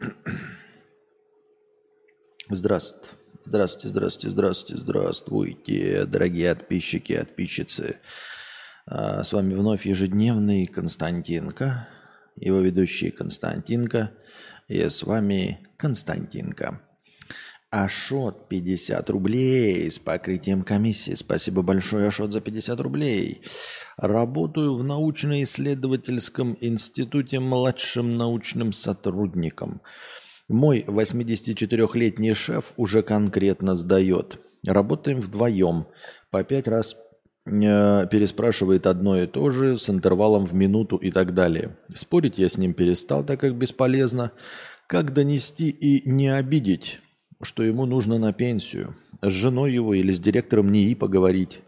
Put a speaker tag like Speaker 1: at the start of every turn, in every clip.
Speaker 1: Здравствуйте. Здравствуйте, здравствуйте, здравствуйте, здравствуйте, дорогие подписчики, подписчицы. А, с вами вновь ежедневный Константинка, его ведущий Константинка. И с вами Константинка. Ашот 50 рублей с покрытием комиссии. Спасибо большое, Ашот, за 50 рублей. Работаю в научно-исследовательском институте младшим научным сотрудником. Мой 84-летний шеф уже конкретно сдает. Работаем вдвоем. По пять раз э, переспрашивает одно и то же с интервалом в минуту и так далее. Спорить я с ним перестал, так как бесполезно. Как донести и не обидеть, что ему нужно на пенсию? С женой его или с директором НИИ поговорить?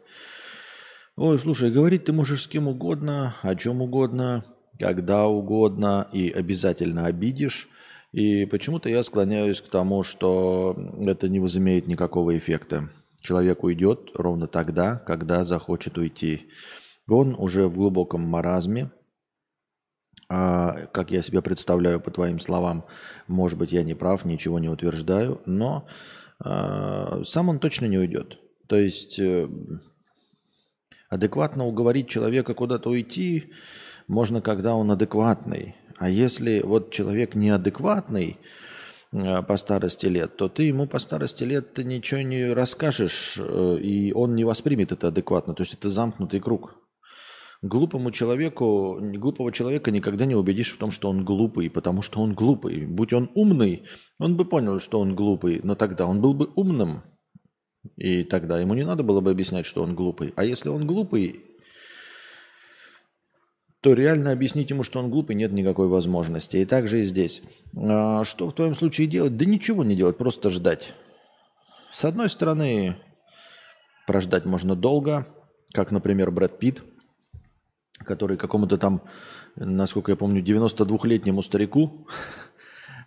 Speaker 1: Ой, слушай, говорить ты можешь с кем угодно, о чем угодно, когда угодно, и обязательно обидишь – и почему-то я склоняюсь к тому, что это не возымеет никакого эффекта. Человек уйдет ровно тогда, когда захочет уйти. Он уже в глубоком маразме, как я себе представляю по твоим словам, может быть, я не прав, ничего не утверждаю, но а, сам он точно не уйдет. То есть э, адекватно уговорить человека куда-то уйти можно, когда он адекватный. А если вот человек неадекватный э, по старости лет, то ты ему по старости лет ты ничего не расскажешь, э, и он не воспримет это адекватно. То есть это замкнутый круг. Глупому человеку, глупого человека никогда не убедишь в том, что он глупый, потому что он глупый. Будь он умный, он бы понял, что он глупый, но тогда он был бы умным. И тогда ему не надо было бы объяснять, что он глупый. А если он глупый, то реально объяснить ему, что он глупый, нет никакой возможности. И также и здесь. А что в твоем случае делать? Да ничего не делать, просто ждать. С одной стороны, прождать можно долго, как, например, Брэд Питт, который какому-то там, насколько я помню, 92-летнему старику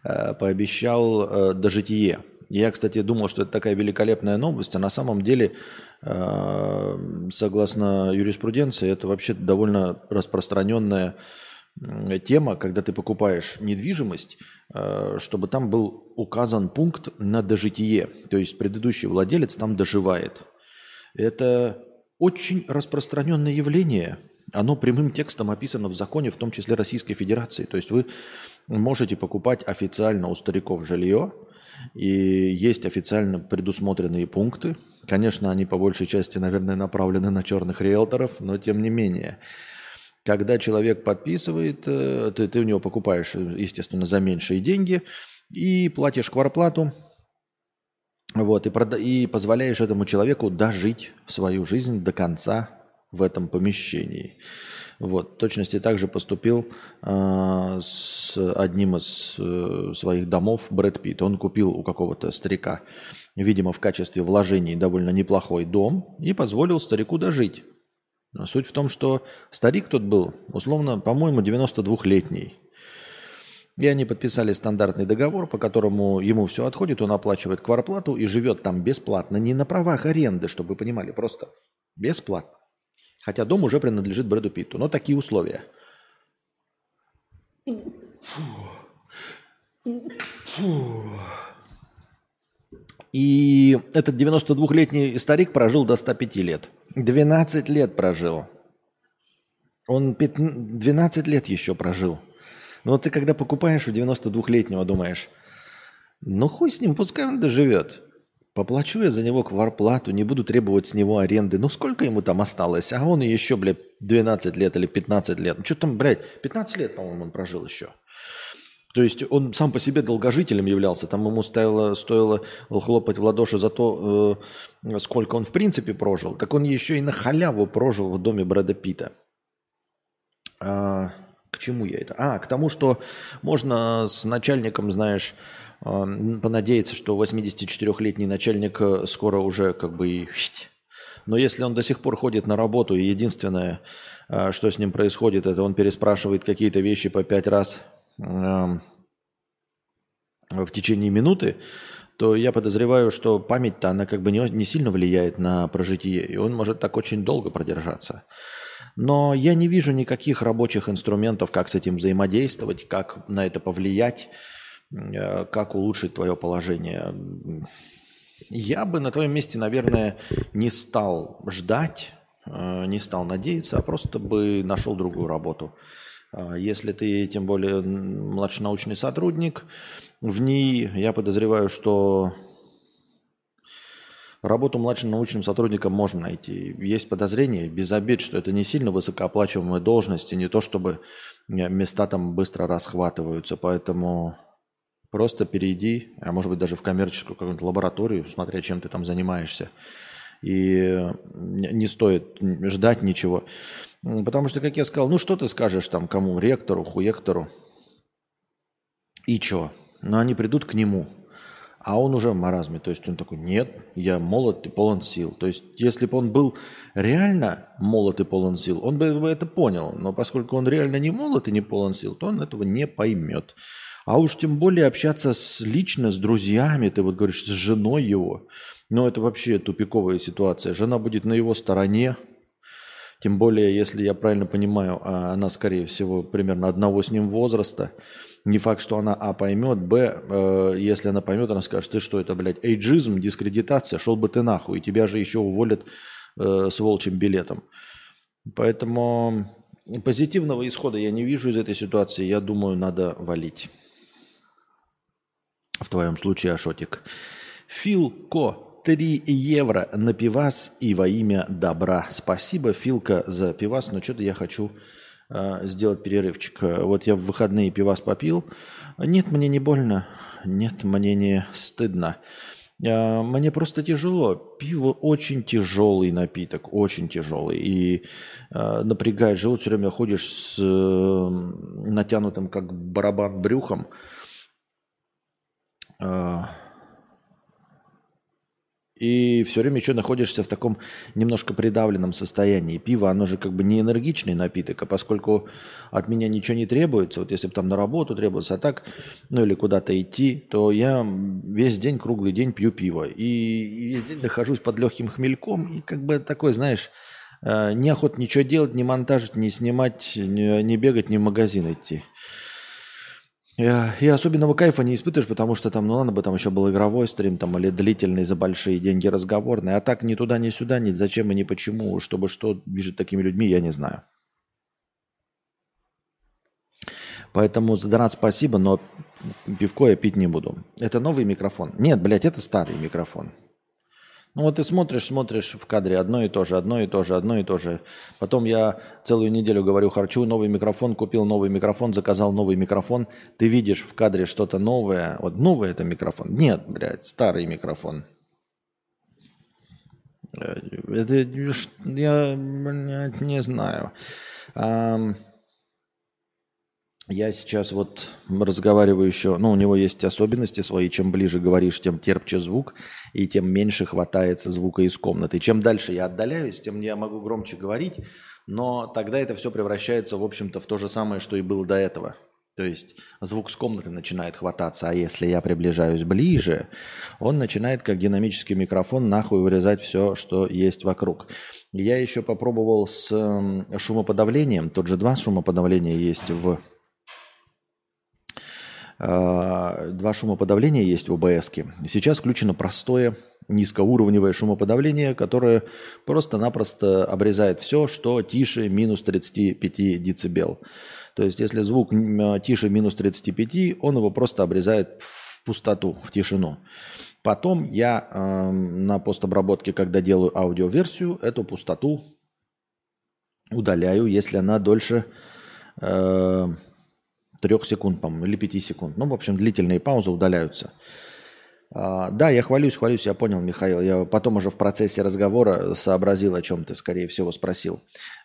Speaker 1: э, пообещал э, дожитие. Я, кстати, думал, что это такая великолепная новость, а на самом деле, э, согласно юриспруденции, это вообще довольно распространенная тема, когда ты покупаешь недвижимость, чтобы там был указан пункт на дожитие, то есть предыдущий владелец там доживает. Это очень распространенное явление. Оно прямым текстом описано в законе, в том числе Российской Федерации. То есть вы можете покупать официально у стариков жилье, и есть официально предусмотренные пункты. Конечно, они по большей части, наверное, направлены на черных риэлторов, но тем не менее. Когда человек подписывает, э, ты, ты у него покупаешь, естественно, за меньшие деньги и платишь кварплату, вот, и, прода- и позволяешь этому человеку дожить свою жизнь до конца в этом помещении. Вот, точности также поступил э, с одним из э, своих домов Брэд Питт. Он купил у какого-то старика, видимо, в качестве вложений довольно неплохой дом и позволил старику дожить. Но суть в том, что старик тот был, условно, по-моему, 92-летний. И они подписали стандартный договор, по которому ему все отходит, он оплачивает кварплату и живет там бесплатно, не на правах аренды, чтобы вы понимали, просто бесплатно. Хотя дом уже принадлежит Брэду Питту. Но такие условия. И этот 92-летний старик прожил до 105 лет. 12 лет прожил. Он 12 лет еще прожил. Но ты когда покупаешь у 92-летнего, думаешь, ну хуй с ним, пускай он доживет. Поплачу я за него кварплату, не буду требовать с него аренды. Ну сколько ему там осталось? А он еще, блядь, 12 лет или 15 лет. Ну что там, блядь, 15 лет, по-моему, он прожил еще. То есть он сам по себе долгожителем являлся. Там ему стоило, стоило хлопать в ладоши за то, э, сколько он в принципе прожил. Так он еще и на халяву прожил в доме Брэда Питта. А, к чему я это? А, к тому, что можно с начальником, знаешь, понадеяться, что 84-летний начальник э, скоро уже как бы и... Но если он до сих пор ходит на работу, и единственное, э, что с ним происходит, это он переспрашивает какие-то вещи по пять раз в течение минуты, то я подозреваю, что память-то она как бы не, не сильно влияет на прожитие, и он может так очень долго продержаться. Но я не вижу никаких рабочих инструментов, как с этим взаимодействовать, как на это повлиять. Э, как улучшить твое положение. Я бы на твоем месте, наверное, не стал ждать, э, не стал надеяться, а просто бы нашел другую работу. А если ты, тем более, младший научный сотрудник, в ней я подозреваю, что Работу младшим научным сотрудником можно найти. Есть подозрение, без обид, что это не сильно высокооплачиваемая должность, и не то, чтобы места там быстро расхватываются. Поэтому просто перейди, а может быть даже в коммерческую какую-нибудь лабораторию, смотря чем ты там занимаешься. И не стоит ждать ничего. Потому что, как я сказал, ну что ты скажешь там кому, ректору, хуектору, и чё? Но они придут к нему – а он уже в маразме. То есть он такой, нет, я молод и полон сил. То есть если бы он был реально молод и полон сил, он бы это понял. Но поскольку он реально не молод и не полон сил, то он этого не поймет. А уж тем более общаться с, лично с друзьями, ты вот говоришь, с женой его. Ну это вообще тупиковая ситуация. Жена будет на его стороне, тем более, если я правильно понимаю, а она, скорее всего, примерно одного с ним возраста. Не факт, что она, а, поймет, б, э, если она поймет, она скажет, ты что это, блядь, эйджизм, дискредитация, шел бы ты нахуй, тебя же еще уволят э, с волчьим билетом. Поэтому позитивного исхода я не вижу из этой ситуации, я думаю, надо валить. В твоем случае, Ашотик. Филко, 3 евро на пивас и во имя добра. Спасибо, Филка, за пивас, но что-то я хочу Э, сделать перерывчик. Вот я в выходные пивас попил. Нет, мне не больно. Нет, мне не стыдно. Э, мне просто тяжело. Пиво очень тяжелый напиток, очень тяжелый. И э, напрягает живот. Все время ходишь с э, натянутым, как барабан, брюхом. И все время еще находишься в таком немножко придавленном состоянии. Пиво, оно же как бы не энергичный напиток, а поскольку от меня ничего не требуется, вот если бы там на работу требовалось, а так, ну или куда-то идти, то я весь день, круглый день пью пиво. И, весь день нахожусь под легким хмельком, и как бы такой, знаешь, э, неохот ничего делать, не монтажить, не снимать, не, не бегать, не в магазин идти. И особенного кайфа не испытываешь, потому что там, ну ладно бы там еще был игровой стрим там, или длительный за большие деньги разговорный, а так ни туда, ни сюда, ни зачем и ни почему, чтобы что движет такими людьми, я не знаю. Поэтому за донат спасибо, но пивко я пить не буду. Это новый микрофон? Нет, блядь, это старый микрофон. Ну вот ты смотришь, смотришь в кадре одно и то же, одно и то же, одно и то же. Потом я целую неделю говорю, харчу новый микрофон, купил новый микрофон, заказал новый микрофон. Ты видишь в кадре что-то новое. Вот новый это микрофон. Нет, блядь, старый микрофон. Э, это я блядь, не знаю. Я сейчас вот разговариваю еще, ну, у него есть особенности свои, чем ближе говоришь, тем терпче звук, и тем меньше хватается звука из комнаты. Чем дальше я отдаляюсь, тем я могу громче говорить, но тогда это все превращается, в общем-то, в то же самое, что и было до этого. То есть звук с комнаты начинает хвататься, а если я приближаюсь ближе, он начинает как динамический микрофон нахуй вырезать все, что есть вокруг. Я еще попробовал с шумоподавлением, тот же два шумоподавления есть в два шумоподавления есть в ОБС. Сейчас включено простое низкоуровневое шумоподавление, которое просто-напросто обрезает все, что тише минус 35 дБ. То есть, если звук тише минус 35, он его просто обрезает в пустоту, в тишину. Потом я э, на постобработке, когда делаю аудиоверсию, эту пустоту удаляю, если она дольше э, трех секунд, по-моему, или пяти секунд. Ну, в общем, длительные паузы удаляются. А, да, я хвалюсь, хвалюсь, я понял, Михаил. Я потом уже в процессе разговора сообразил, о чем ты, скорее всего, спросил.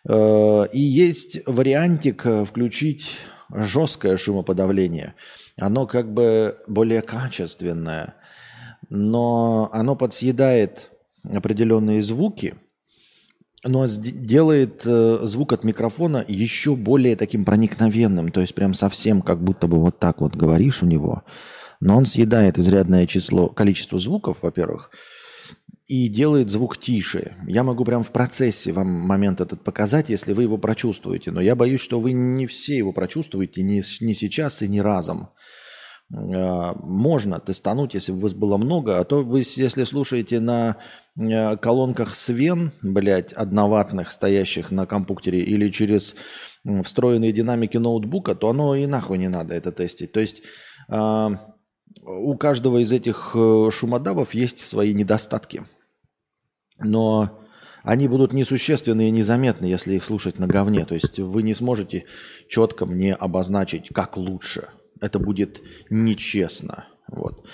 Speaker 1: Э, и есть вариантик включить жесткое шумоподавление. Оно как бы более качественное, но оно подсъедает определенные звуки – но делает э, звук от микрофона еще более таким проникновенным, то есть прям совсем как будто бы вот так вот говоришь у него, но он съедает изрядное число, количество звуков, во-первых, и делает звук тише. Я могу прям в процессе вам момент этот показать, если вы его прочувствуете, но я боюсь, что вы не все его прочувствуете ни, ни сейчас и ни разом. Э, можно тестануть, если бы вас было много, а то вы, если слушаете на э, колонках Свен, блядь, одноватных, стоящих на компьютере, или через встроенные динамики ноутбука, то оно и нахуй не надо это тестить. То есть э, у каждого из этих шумодавов есть свои недостатки. Но они будут несущественны и незаметны, если их слушать на говне. То есть вы не сможете четко мне обозначить, как лучше – это будет нечестно. Вот.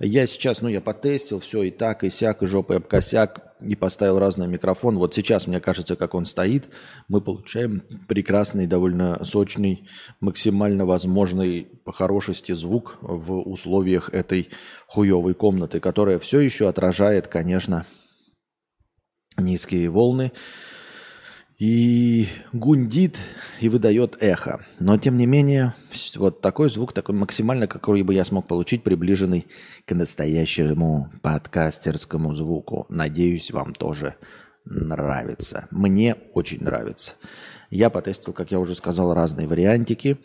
Speaker 1: Я сейчас, ну, я потестил все и так, и сяк, и жопой об косяк, и поставил разный микрофон. Вот сейчас, мне кажется, как он стоит, мы получаем прекрасный, довольно сочный, максимально возможный по хорошести звук в условиях этой хуевой комнаты, которая все еще отражает, конечно, низкие волны, и гундит и выдает эхо. Но тем не менее, вот такой звук, такой максимально, какой бы я смог получить, приближенный к настоящему подкастерскому звуку. Надеюсь, вам тоже нравится. Мне очень нравится. Я потестил, как я уже сказал, разные вариантики.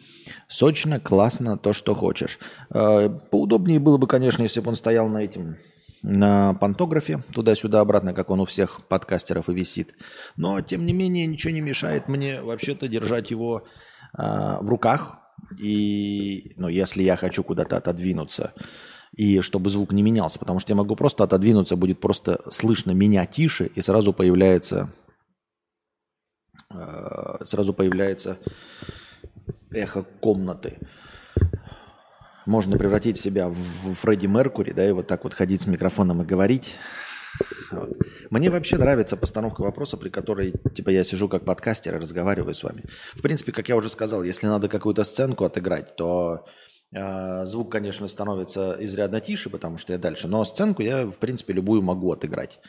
Speaker 1: Сочно, классно, то, что хочешь. Э, поудобнее было бы, конечно, если бы он стоял на этим на пантографе, туда-сюда, обратно, как он у всех подкастеров и висит. Но, тем не менее, ничего не мешает мне вообще-то держать его э, в руках. И, ну, если я хочу куда-то отодвинуться, и чтобы звук не менялся, потому что я могу просто отодвинуться, будет просто слышно меня тише, и сразу появляется, э, сразу появляется эхо комнаты можно превратить себя в Фредди Меркури, да, и вот так вот ходить с микрофоном и говорить. Вот. Мне вообще нравится постановка вопроса, при которой, типа, я сижу как подкастер и разговариваю с вами. В принципе, как я уже сказал, если надо какую-то сценку отыграть, то э, звук, конечно, становится изрядно тише, потому что я дальше. Но сценку я, в принципе, любую могу отыграть.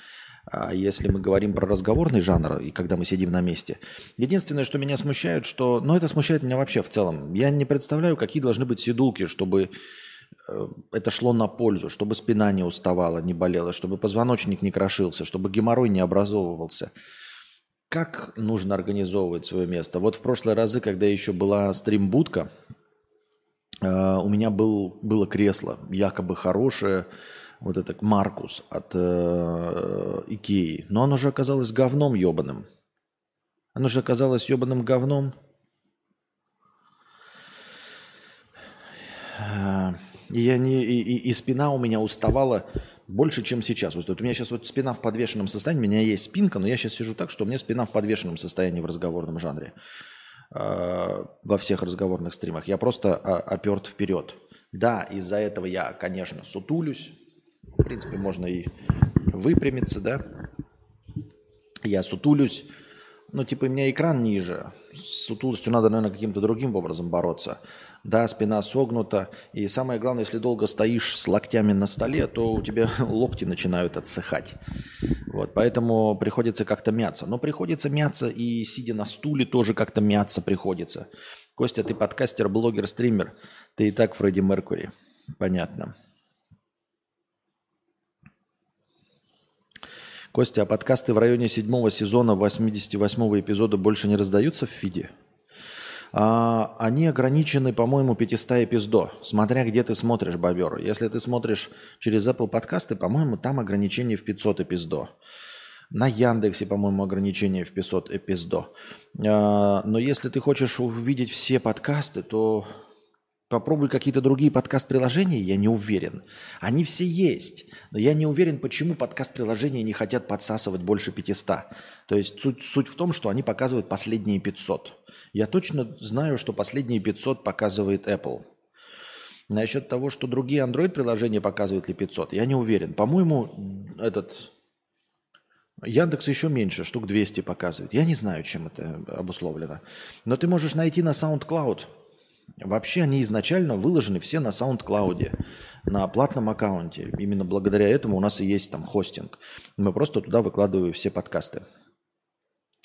Speaker 1: А если мы говорим про разговорный жанр, и когда мы сидим на месте, единственное, что меня смущает, что... Ну, это смущает меня вообще в целом. Я не представляю, какие должны быть седулки, чтобы э, это шло на пользу, чтобы спина не уставала, не болела, чтобы позвоночник не крошился, чтобы геморрой не образовывался. Как нужно организовывать свое место? Вот в прошлые разы, когда еще была стримбудка, э, у меня был, было кресло, якобы хорошее, вот этот Маркус от э, Икеи. Но оно же оказалось говном ебаным. Оно же оказалось ебаным говном. И, я не, и, и, и спина у меня уставала больше, чем сейчас. Вот у меня сейчас вот спина в подвешенном состоянии, у меня есть спинка, но я сейчас сижу так, что у меня спина в подвешенном состоянии в разговорном жанре. Э, во всех разговорных стримах. Я просто а, оперт вперед. Да, из-за этого я, конечно, сутулюсь, в принципе, можно и выпрямиться, да. Я сутулюсь. Ну, типа, у меня экран ниже. С сутулостью надо, наверное, каким-то другим образом бороться. Да, спина согнута. И самое главное, если долго стоишь с локтями на столе, то у тебя локти начинают отсыхать. Вот, поэтому приходится как-то мяться. Но приходится мяться и сидя на стуле тоже как-то мяться приходится. Костя, ты подкастер, блогер, стример. Ты и так Фредди Меркури. Понятно. Костя, а подкасты в районе седьмого сезона 88 эпизода больше не раздаются в фиде? А, они ограничены, по-моему, 500 эпиздо, смотря где ты смотришь, бобер. Если ты смотришь через Apple подкасты, по-моему, там ограничение в 500 эпиздо. На Яндексе, по-моему, ограничение в 500 эпиздо. А, но если ты хочешь увидеть все подкасты, то Попробуй какие-то другие подкаст-приложения, я не уверен. Они все есть, но я не уверен, почему подкаст-приложения не хотят подсасывать больше 500. То есть суть, суть в том, что они показывают последние 500. Я точно знаю, что последние 500 показывает Apple. Насчет того, что другие Android-приложения показывают ли 500, я не уверен. По-моему, этот Яндекс еще меньше, штук 200 показывает. Я не знаю, чем это обусловлено. Но ты можешь найти на SoundCloud – Вообще они изначально выложены все на SoundCloud, на платном аккаунте. Именно благодаря этому у нас и есть там хостинг. Мы просто туда выкладываем все подкасты.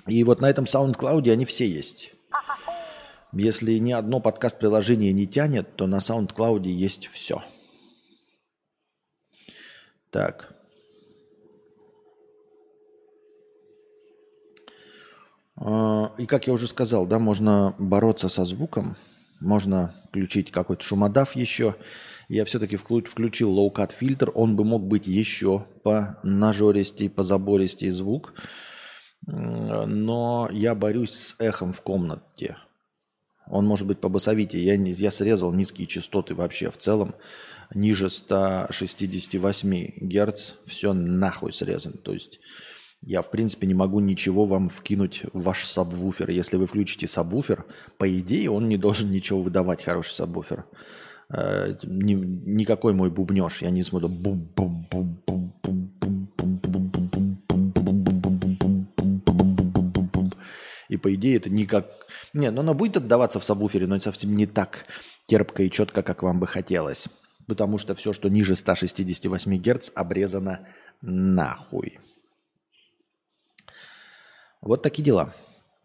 Speaker 1: И вот на этом SoundCloud они все есть. Если ни одно подкаст-приложение не тянет, то на SoundCloud есть все. Так. А, и как я уже сказал, да, можно бороться со звуком – Можно включить какой-то шумодав еще. Я все-таки включил low-cut фильтр. Он бы мог быть еще по нажористей, по забористей звук. Но я борюсь с эхом в комнате. Он может быть по басовите. Я, не, я срезал низкие частоты вообще в целом. Ниже 168 Гц. Все нахуй срезан. То есть я, в принципе, не могу ничего вам вкинуть в ваш сабвуфер. Если вы включите сабвуфер, по идее, он не должен ничего выдавать, хороший сабвуфер. Э, ни, никакой мой бубнеж. Я не смотрю. И по идее это никак... Не, но оно будет отдаваться в сабвуфере, но совсем не так терпко и четко, как вам бы хотелось. Потому что все, что ниже 168 Гц, обрезано нахуй. Вот такие дела.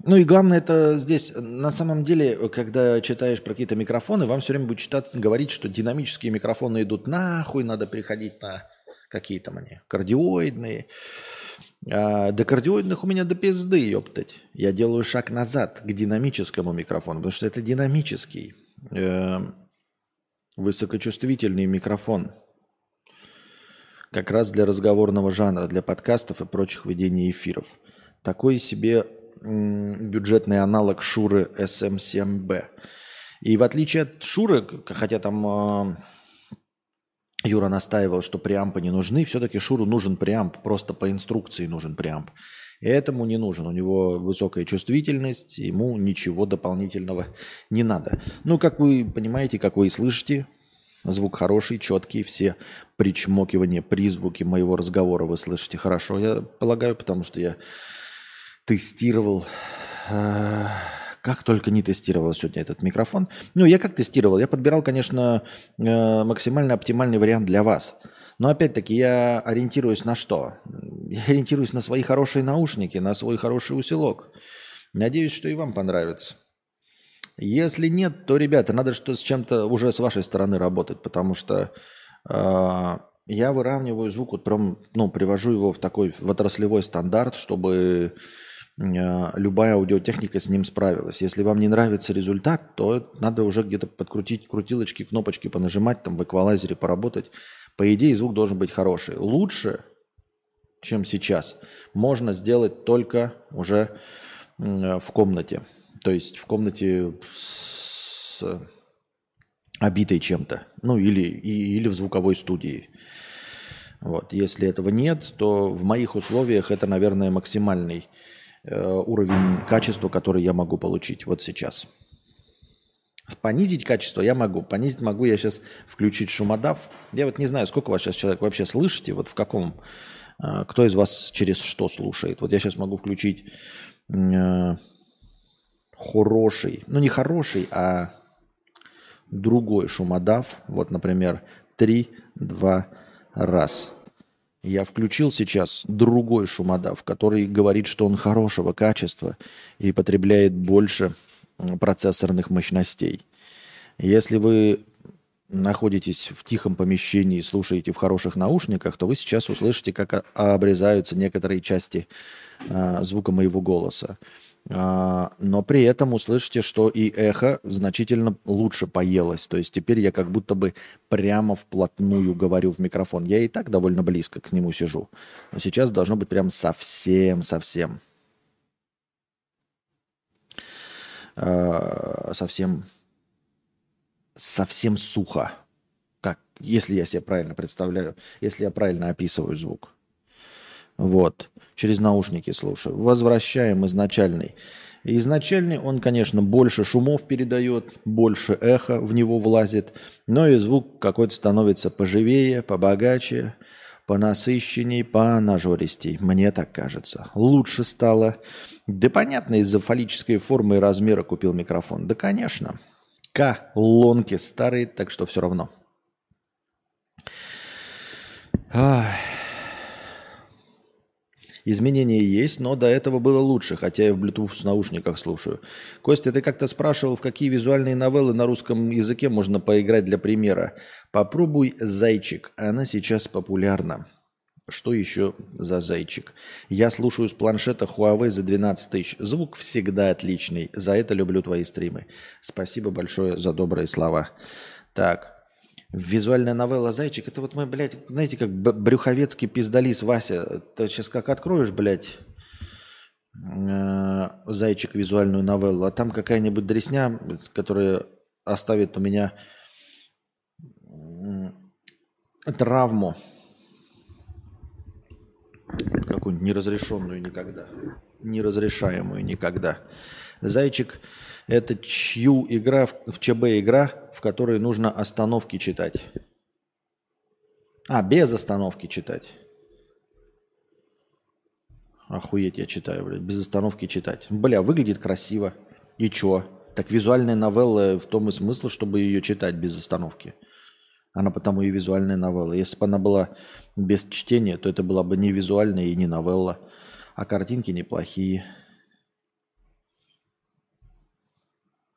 Speaker 1: Ну и главное это здесь, на самом деле, когда читаешь про какие-то микрофоны, вам все время будет читать, говорить, что динамические микрофоны идут нахуй, надо переходить на какие там они, кардиоидные. А, до кардиоидных у меня до пизды, ёптать. Я делаю шаг назад к динамическому микрофону, потому что это динамический, э, высокочувствительный микрофон. Как раз для разговорного жанра, для подкастов и прочих ведений эфиров. Такой себе бюджетный аналог Шуры SM7B. И в отличие от Шуры, хотя там э, Юра настаивал, что преампы не нужны, все-таки Шуру нужен преамп, просто по инструкции нужен преамп. Этому не нужен. У него высокая чувствительность, ему ничего дополнительного не надо. Ну, как вы понимаете, как вы и слышите, звук хороший, четкий, все причмокивания, призвуки моего разговора вы слышите хорошо, я полагаю, потому что я тестировал, э, как только не тестировал сегодня этот микрофон. Ну, я как тестировал? Я подбирал, конечно, э, максимально оптимальный вариант для вас. Но опять-таки я ориентируюсь на что? Я ориентируюсь на свои хорошие наушники, на свой хороший усилок. Надеюсь, что и вам понравится. Если нет, то, ребята, надо что с чем-то уже с вашей стороны работать, потому что э, я выравниваю звук, вот прям, ну, привожу его в такой в отраслевой стандарт, чтобы любая аудиотехника с ним справилась. Если вам не нравится результат, то надо уже где-то подкрутить крутилочки, кнопочки понажимать, там в эквалайзере поработать. По идее, звук должен быть хороший. Лучше, чем сейчас, можно сделать только уже в комнате. То есть в комнате с обитой чем-то. Ну или, и, или в звуковой студии. Вот. Если этого нет, то в моих условиях это, наверное, максимальный Э, уровень качества, который я могу получить вот сейчас. Понизить качество я могу. Понизить могу я сейчас включить шумодав. Я вот не знаю, сколько вас сейчас человек вообще слышите, вот в каком, э, кто из вас через что слушает. Вот я сейчас могу включить э, хороший, ну не хороший, а другой шумодав. Вот, например, 3, 2, раз. Я включил сейчас другой шумодав, который говорит, что он хорошего качества и потребляет больше процессорных мощностей. Если вы находитесь в тихом помещении и слушаете в хороших наушниках, то вы сейчас услышите, как обрезаются некоторые части э, звука моего голоса. А, но при этом услышите, что и эхо значительно лучше поелось. То есть теперь я как будто бы прямо вплотную говорю в микрофон. Я и так довольно близко к нему сижу. Но сейчас должно быть прям совсем-совсем. А, совсем совсем сухо. Как, если я себе правильно представляю, если я правильно описываю звук. Вот. Через наушники слушаю. Возвращаем изначальный. Изначальный он, конечно, больше шумов передает, больше эхо в него влазит, но и звук какой-то становится поживее, побогаче, понасыщенней, понажористей. Мне так кажется. Лучше стало. Да понятно, из-за фаллической формы и размера купил микрофон. Да, конечно. Колонки старые, так что все равно. Ах. Изменения есть, но до этого было лучше, хотя я в Bluetooth наушниках слушаю. Костя, ты как-то спрашивал, в какие визуальные новеллы на русском языке можно поиграть для примера. Попробуй «Зайчик», она сейчас популярна. Что еще за зайчик? Я слушаю с планшета Huawei за 12 тысяч. Звук всегда отличный. За это люблю твои стримы. Спасибо большое за добрые слова. Так. Визуальная новелла «Зайчик» это вот мы, блядь, знаете, как брюховецкий пиздалис Вася. Ты сейчас как откроешь, блядь, э, «Зайчик» визуальную новеллу, а там какая-нибудь дресня, которая оставит у меня травму какую-нибудь неразрешенную никогда, неразрешаемую никогда. Зайчик – это чью игра, в ЧБ игра, в которой нужно остановки читать. А, без остановки читать. Охуеть я читаю, блядь, без остановки читать. Бля, выглядит красиво. И чё? Так визуальная новелла в том и смысл, чтобы ее читать без остановки. Она потому и визуальная новелла. Если бы она была без чтения, то это была бы не визуальная и не новелла. А картинки неплохие.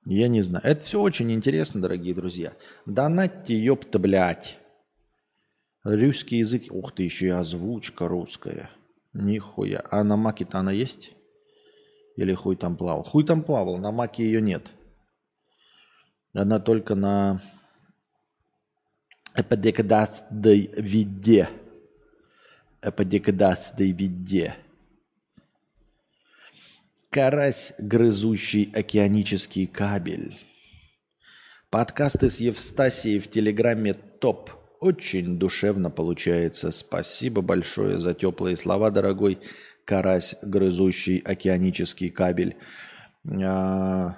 Speaker 1: Я не знаю. Это все очень интересно, дорогие друзья. Донатьте, ёпта, блядь. Русский язык. Ух ты, еще и озвучка русская. Нихуя. А на маке-то она есть? Или хуй там плавал? Хуй там плавал, на маке ее нет. Она только на Эподекадастой виде. Эподекадастой виде. Карась, грызущий океанический кабель. Подкасты с Евстасией в Телеграме топ. Очень душевно получается. Спасибо большое за теплые слова, дорогой карась, грызущий океанический кабель. А,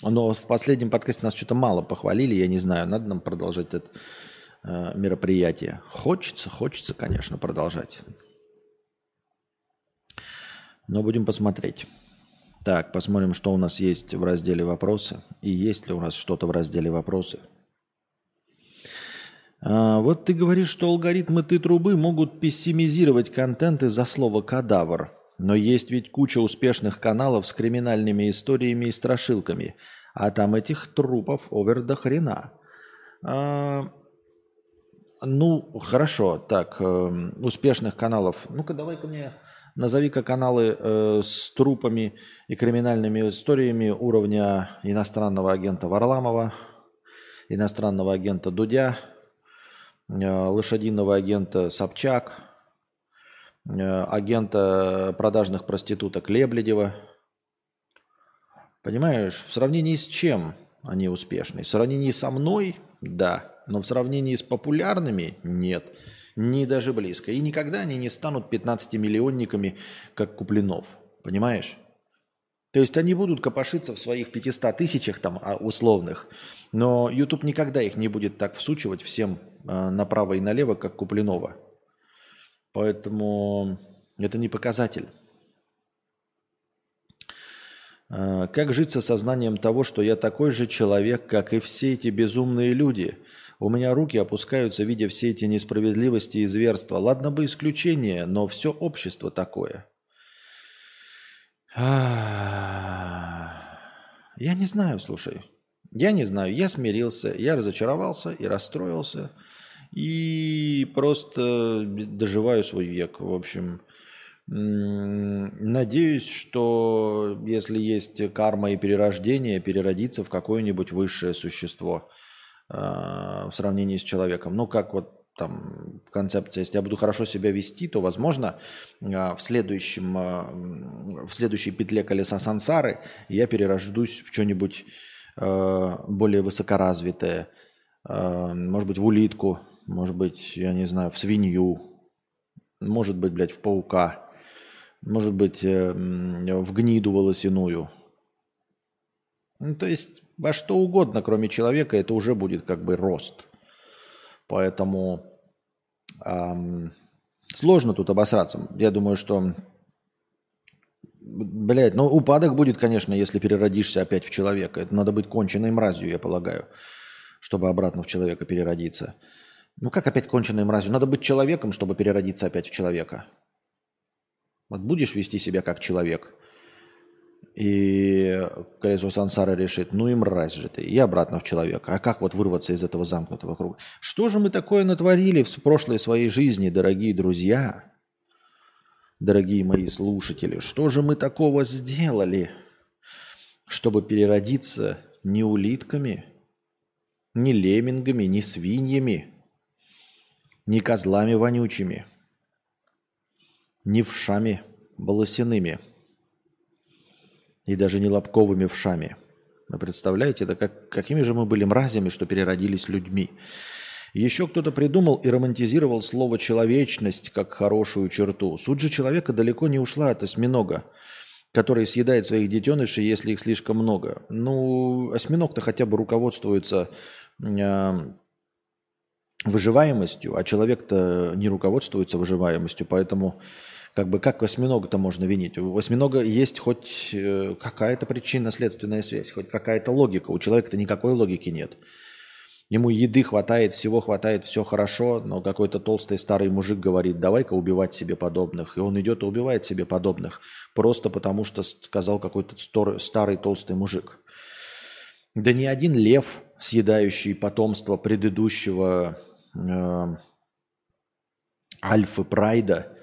Speaker 1: но в последнем подкасте нас что-то мало похвалили, я не знаю, надо нам продолжать это э, мероприятие. Хочется, хочется, конечно, продолжать. Но будем посмотреть. Так, посмотрим, что у нас есть в разделе «Вопросы». И есть ли у нас что-то в разделе «Вопросы». А, вот ты говоришь, что алгоритмы ты трубы могут пессимизировать контент из-за слова «кадавр». Но есть ведь куча успешных каналов с криминальными историями и страшилками, а там этих трупов овер до хрена. А, ну, хорошо, так, э, успешных каналов. Ну-ка, давай-ка мне назови-ка каналы э, с трупами и криминальными историями уровня иностранного агента Варламова, иностранного агента Дудя, э, лошадиного агента Собчак – Э, агента продажных проституток Лебледева. Понимаешь, в сравнении с чем они успешны? В сравнении со мной – да, но в сравнении с популярными – нет. Не даже близко. И никогда они не станут 15-миллионниками, как Куплинов. Понимаешь? То есть они будут копошиться в своих 500 тысячах там а, условных, но YouTube никогда их не будет так всучивать всем э, направо и налево, как Куплинова. Поэтому это не показатель. А, как жить со сознанием того, что я такой же человек, как и все эти безумные люди? У меня руки опускаются, видя все эти несправедливости и зверства. Ладно бы исключение, но все общество такое. Я не знаю, слушай. Я не знаю. Я смирился, я разочаровался и расстроился – и просто доживаю свой век. В общем, надеюсь, что если есть карма и перерождение, переродиться в какое-нибудь высшее существо в сравнении с человеком. Ну, как вот там концепция, если я буду хорошо себя вести, то, возможно, э, в, следующем, э, в следующей петле колеса сансары я перерождусь в что-нибудь более высокоразвитое, может быть, в улитку, может быть, я не знаю, в свинью, может быть, блядь, в паука, может быть, э, в гниду волосяную. Ну, то есть во что угодно, кроме человека, это уже будет как бы рост. Поэтому эм, сложно тут обосраться. Я думаю, что, блядь, ну упадок будет, конечно, если переродишься опять в человека. Это надо быть конченной мразью, я полагаю, чтобы обратно в человека переродиться. Ну как опять конченой мразью? Надо быть человеком, чтобы переродиться опять в человека. Вот будешь вести себя как человек. И колесо сансара решит, ну и мразь же ты, и обратно в человека. А как вот вырваться из этого замкнутого круга? Что же мы такое натворили в прошлой своей жизни, дорогие друзья, дорогие мои слушатели? Что же мы такого сделали, чтобы переродиться не улитками, не леммингами, не свиньями, не козлами вонючими, не вшами волосяными – и даже не лобковыми вшами. Вы представляете, это как, какими же мы были мразями, что переродились людьми. Еще кто-то придумал и романтизировал слово «человечность» как хорошую черту. Суть же человека далеко не ушла от осьминога, который съедает своих детенышей, если их слишком много. Ну, осьминог-то хотя бы руководствуется э, выживаемостью, а человек-то не руководствуется выживаемостью, поэтому как бы как осьминога-то можно винить? У осьминога есть хоть э, какая-то причинно-следственная связь, хоть какая-то логика. У человека-то никакой логики нет. Ему еды хватает, всего хватает, все хорошо, но какой-то толстый старый мужик говорит, давай-ка убивать себе подобных. И он идет и убивает себе подобных, просто потому что сказал какой-то старый толстый мужик. Да ни один лев, съедающий потомство предыдущего э, Альфы Прайда,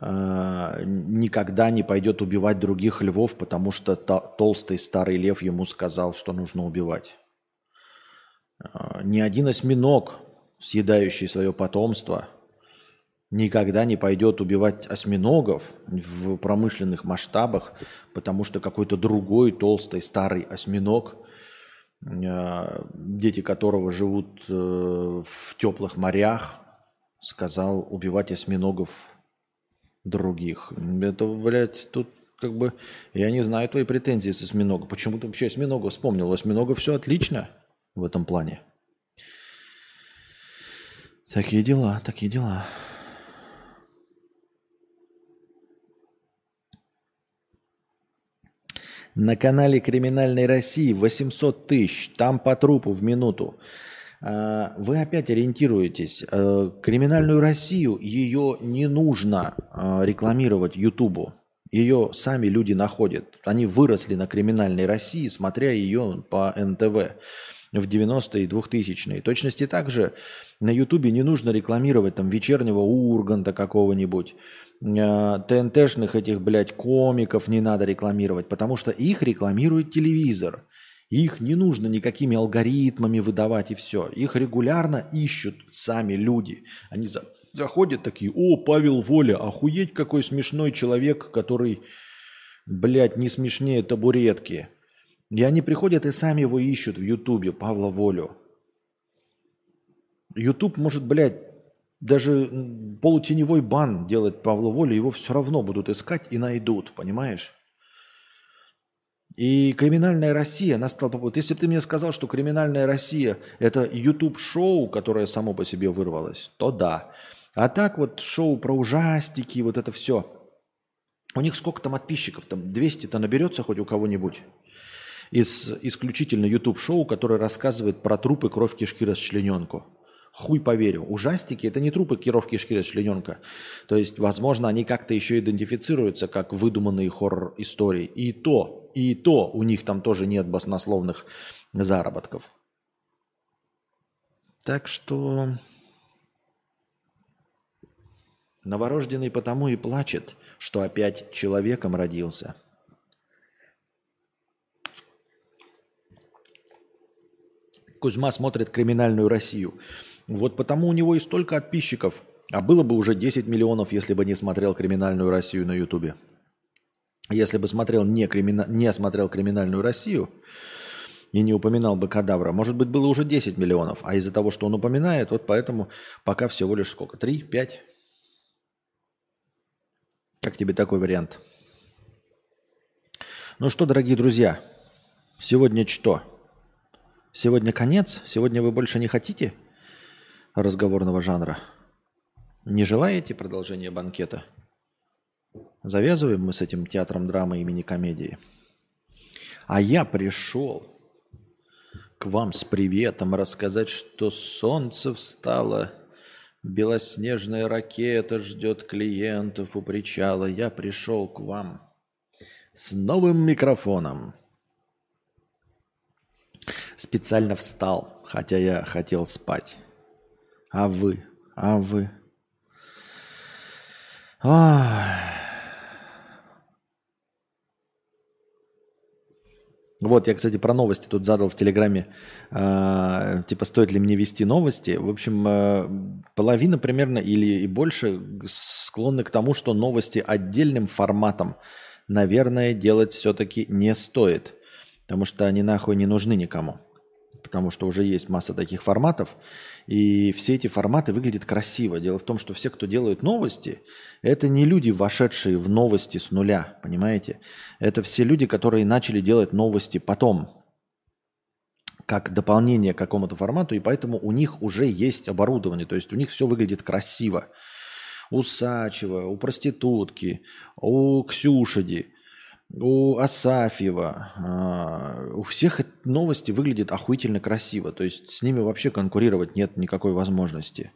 Speaker 1: Э, никогда не пойдет убивать других львов, потому что толстый старый лев ему сказал, что нужно убивать. Э, ни один осьминог, съедающий свое потомство, никогда не пойдет убивать осьминогов в промышленных масштабах, потому что какой-то другой толстый старый осьминог, э, дети которого живут в теплых морях, сказал убивать осьминогов других. Это, блядь, тут как бы... Я не знаю твои претензии с осьминога. Почему ты вообще осьминога вспомнил? У осьминога все отлично в этом плане. Такие дела, такие дела. На канале Криминальной России 800 тысяч. Там по трупу в минуту. А, вы опять ориентируетесь. Э, криминальную Россию, ее не нужно а, рекламировать Ютубу. Ее сами люди находят. Они выросли на криминальной России, смотря ее по НТВ в 90-е и 2000-е. Точности также на Ютубе не нужно рекламировать там вечернего Урганта какого-нибудь, э, ТНТшных этих, блядь, комиков не надо рекламировать, потому что их рекламирует телевизор. Их не нужно никакими алгоритмами выдавать и все. Их регулярно ищут сами люди. Они за... заходят такие, о, Павел Воля, охуеть какой смешной человек, который, блядь, не смешнее табуретки. И они приходят и сами его ищут в Ютубе, Павла Волю. Ютуб может, блядь, даже полутеневой бан делать Павла Волю, его все равно будут искать и найдут, понимаешь? И криминальная Россия настала по Вот если бы ты мне сказал, что криминальная Россия это YouTube-шоу, которое само по себе вырвалось, то да. А так вот шоу про ужастики, вот это все. У них сколько там подписчиков? Там 200-то наберется хоть у кого-нибудь? Из исключительно YouTube-шоу, которое рассказывает про трупы, кровь, кишки, расчлененку. Хуй поверю. Ужастики – это не трупы киров кишки члененка. То есть, возможно, они как-то еще идентифицируются как выдуманные хоррор-истории. И то, и то у них там тоже нет баснословных заработков. Так что новорожденный потому и плачет, что опять человеком родился. Кузьма смотрит «Криминальную Россию». Вот потому у него и столько подписчиков. А было бы уже 10 миллионов, если бы не смотрел «Криминальную Россию» на Ютубе. Если бы смотрел не, кримина... не смотрел «Криминальную Россию» и не упоминал бы кадавра, может быть, было уже 10 миллионов. А из-за того, что он упоминает, вот поэтому пока всего лишь сколько? 3, 5? Как тебе такой вариант? Ну что, дорогие друзья, сегодня что? Сегодня конец? Сегодня вы больше не хотите – разговорного жанра. Не желаете продолжения банкета? Завязываем мы с этим театром драмы имени комедии. А я пришел к вам с приветом рассказать, что солнце встало, белоснежная ракета ждет клиентов у причала. Я пришел к вам С новым микрофоном. Специально встал, хотя я хотел спать. А вы? А вы? Вот, я, кстати, про новости тут задал в Телеграме, э, типа, стоит ли мне вести новости. В общем, э, половина примерно или и больше склонны к тому, что новости отдельным форматом, наверное, делать все-таки не стоит, потому что они нахуй не нужны никому потому что уже есть масса таких форматов, и все эти форматы выглядят красиво. Дело в том, что все, кто делают новости, это не люди, вошедшие в новости с нуля, понимаете? Это все люди, которые начали делать новости потом, как дополнение к какому-то формату, и поэтому у них уже есть оборудование, то есть у них все выглядит красиво. У Сачева, у проститутки, у Ксюшиди, у Асафьева, а, у всех новости выглядят охуительно красиво. То есть с ними вообще конкурировать нет никакой возможности.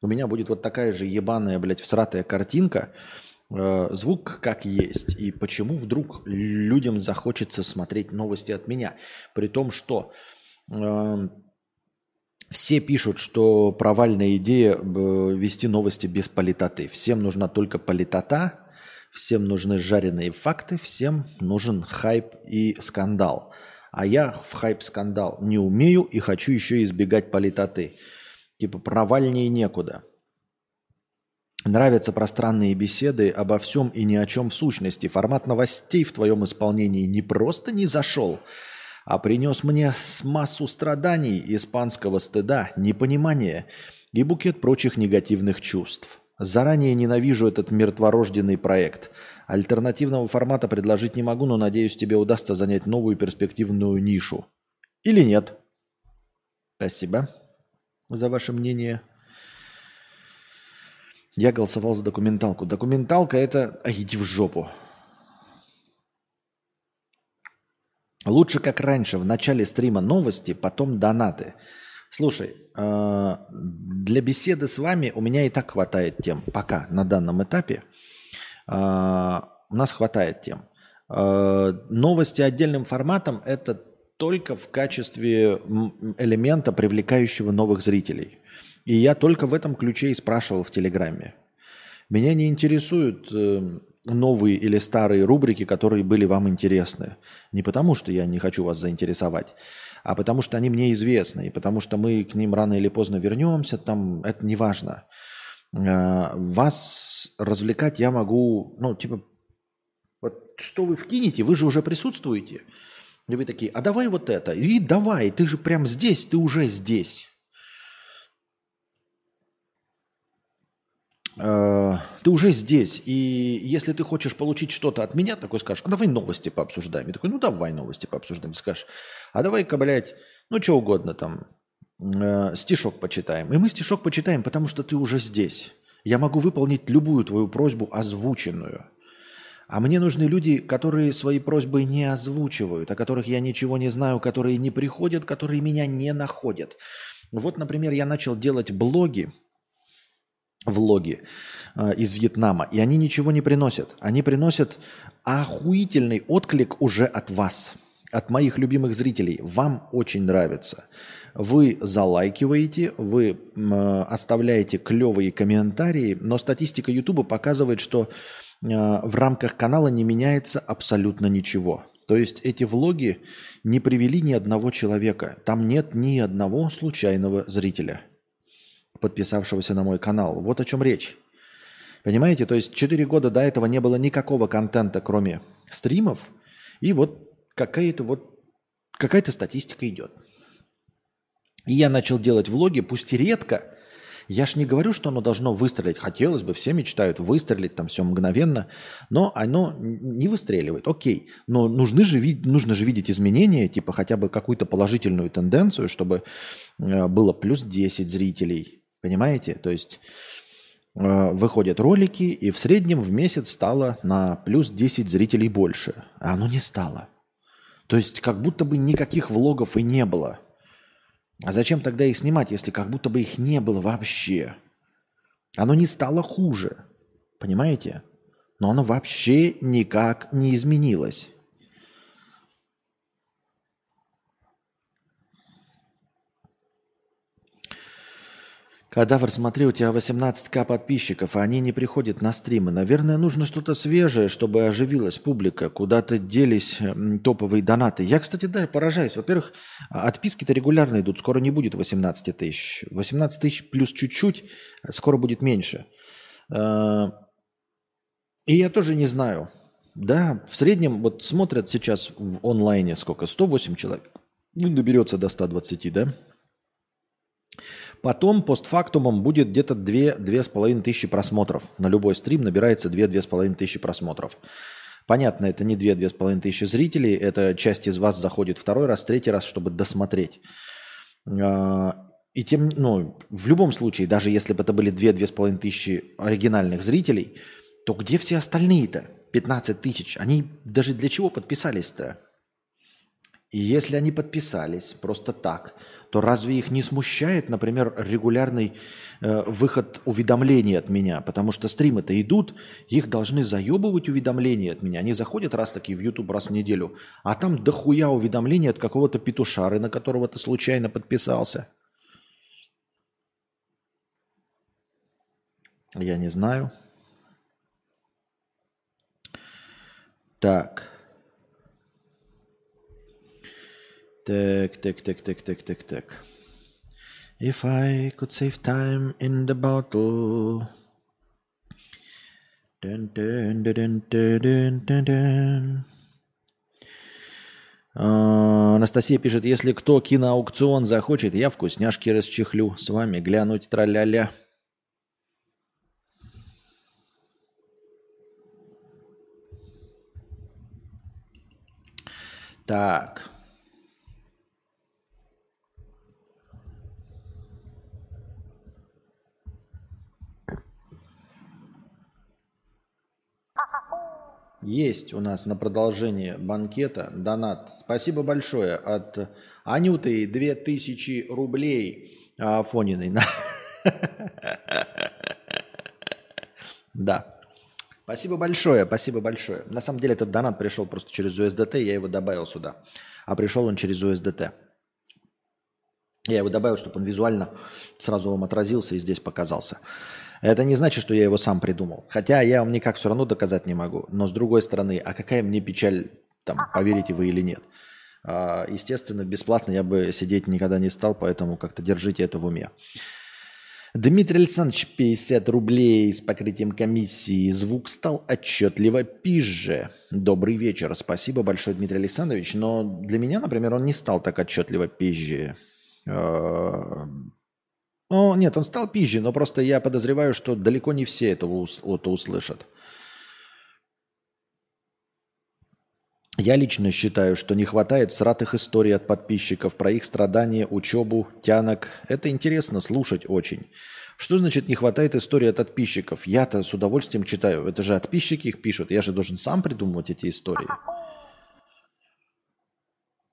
Speaker 1: У меня будет вот такая же ебаная, блядь, всратая картинка, а, звук как есть. И почему вдруг людям захочется смотреть новости от меня? При том, что э, все пишут, что провальная идея вести новости без политоты. Всем нужна только политота, Всем нужны жареные факты, всем нужен хайп и скандал. А я в хайп-скандал не умею и хочу еще избегать политоты. Типа провальнее некуда. Нравятся пространные беседы обо всем и ни о чем в сущности. Формат новостей в твоем исполнении не просто не зашел, а принес мне массу страданий, испанского стыда, непонимания и букет прочих негативных чувств. Заранее ненавижу этот мертворожденный проект. Альтернативного формата предложить не могу, но надеюсь, тебе удастся занять новую перспективную нишу. Или нет? Спасибо за ваше мнение. Я голосовал за документалку. Документалка это... А иди в жопу. Лучше как раньше, в начале стрима новости, потом донаты. Слушай, а, для беседы с вами у меня и так хватает тем. Пока, на данном этапе. А, у нас хватает тем. А, новости отдельным форматом – это только в качестве элемента, привлекающего новых зрителей. И я только в этом ключе и спрашивал в Телеграме. Меня не интересуют э, новые или старые рубрики, которые были вам интересны. Не потому, что я не хочу вас заинтересовать, а потому что они мне известны, и потому что мы к ним рано или поздно вернемся, там это не важно. А, вас развлекать я могу, ну, типа, вот что вы вкинете, вы же уже присутствуете. И вы такие, а давай вот это. И давай, ты же прям здесь, ты уже здесь. Ты уже здесь, и если ты хочешь получить что-то от меня, такой скажешь, а давай новости пообсуждаем. Я такой, ну давай новости пообсуждаем. Ты скажешь, а давай-ка, блядь, ну что угодно там, э, стишок почитаем. И мы стишок почитаем, потому что ты уже здесь. Я могу выполнить любую твою просьбу озвученную. А мне нужны люди, которые свои просьбы не озвучивают, о которых я ничего не знаю, которые не приходят, которые меня не находят. Вот, например, я начал делать блоги, влоги э, из Вьетнама, и они ничего не приносят. Они приносят охуительный отклик уже от вас, от моих любимых зрителей. Вам очень нравится. Вы залайкиваете, вы э, оставляете клевые комментарии, но статистика YouTube показывает, что э, в рамках канала не меняется абсолютно ничего. То есть эти влоги не привели ни одного человека. Там нет ни одного случайного зрителя – подписавшегося на мой канал. Вот о чем речь. Понимаете, то есть 4 года до этого не было никакого контента, кроме стримов, и вот какая-то вот какая-то статистика идет. И я начал делать влоги, пусть и редко. Я ж не говорю, что оно должно выстрелить. Хотелось бы, все мечтают выстрелить, там все мгновенно, но оно не выстреливает. Окей, но нужны же, нужно же видеть изменения, типа хотя бы какую-то положительную тенденцию, чтобы э, было плюс 10 зрителей, Понимаете? То есть э, выходят ролики, и в среднем в месяц стало на плюс 10 зрителей больше. А оно не стало. То есть как будто бы никаких влогов и не было. А зачем тогда их снимать, если как будто бы их не было вообще? Оно не стало хуже. Понимаете? Но оно вообще никак не изменилось. Кадавр, смотри, у тебя 18к подписчиков, а они не приходят на стримы. Наверное, нужно что-то свежее, чтобы оживилась публика. Куда-то делись топовые донаты. Я, кстати, да, поражаюсь. Во-первых, а, отписки-то регулярно идут. Скоро не будет 18 тысяч. 18 тысяч плюс чуть-чуть, скоро будет меньше. А, и я тоже не знаю. Да, в среднем вот смотрят сейчас в онлайне сколько? 108 человек. Ну, доберется до 120, да? Потом постфактумом будет где-то 2-2,5 тысячи просмотров. На любой стрим набирается 2-2,5 тысячи просмотров. Понятно, это не 2-2,5 тысячи зрителей, это часть из вас заходит второй раз, третий раз, чтобы досмотреть. А, и тем, ну, в любом случае, даже если бы это были 2-2,5 тысячи оригинальных зрителей, то где все остальные-то? 15 тысяч. Они даже для чего подписались-то? И если они подписались просто так, то разве их не смущает, например, регулярный э, выход уведомлений от меня? Потому что стримы-то идут, их должны заебывать уведомления от меня. Они заходят раз таки в YouTube раз в неделю, а там дохуя уведомлений от какого-то петушары, на которого ты случайно подписался. Я не знаю. Так. Так, так, так, так, так, так, так. If I could save time in the bottle. Dun, dun, dun, dun, dun, dun, dun. А, Анастасия пишет, если кто киноаукцион захочет, я вкусняшки расчехлю. С вами глянуть траля-ля. Так. Есть у нас на продолжение банкета донат. Спасибо большое от Анюты 2000 рублей Афониной. Да. Спасибо большое, спасибо большое. На самом деле этот донат пришел просто через USDT, я его добавил сюда. А пришел он через USDT. Я его добавил, чтобы он визуально сразу вам отразился и здесь показался. Это не значит, что я его сам придумал. Хотя я вам никак все равно доказать не могу. Но с другой стороны, а какая мне печаль, там, поверите вы или нет. А, естественно, бесплатно я бы сидеть никогда не стал, поэтому как-то держите это в уме. Дмитрий Александрович, 50 рублей с покрытием комиссии. Звук стал отчетливо пизже. Добрый вечер. Спасибо большое, Дмитрий Александрович. Но для меня, например, он не стал так отчетливо пизже. Ну, нет, он стал пизже, но просто я подозреваю, что далеко не все это, это услышат. Я лично считаю, что не хватает сратых историй от подписчиков про их страдания, учебу, тянок. Это интересно слушать очень. Что значит не хватает истории от подписчиков? Я-то с удовольствием читаю. Это же подписчики их пишут. Я же должен сам придумывать эти истории.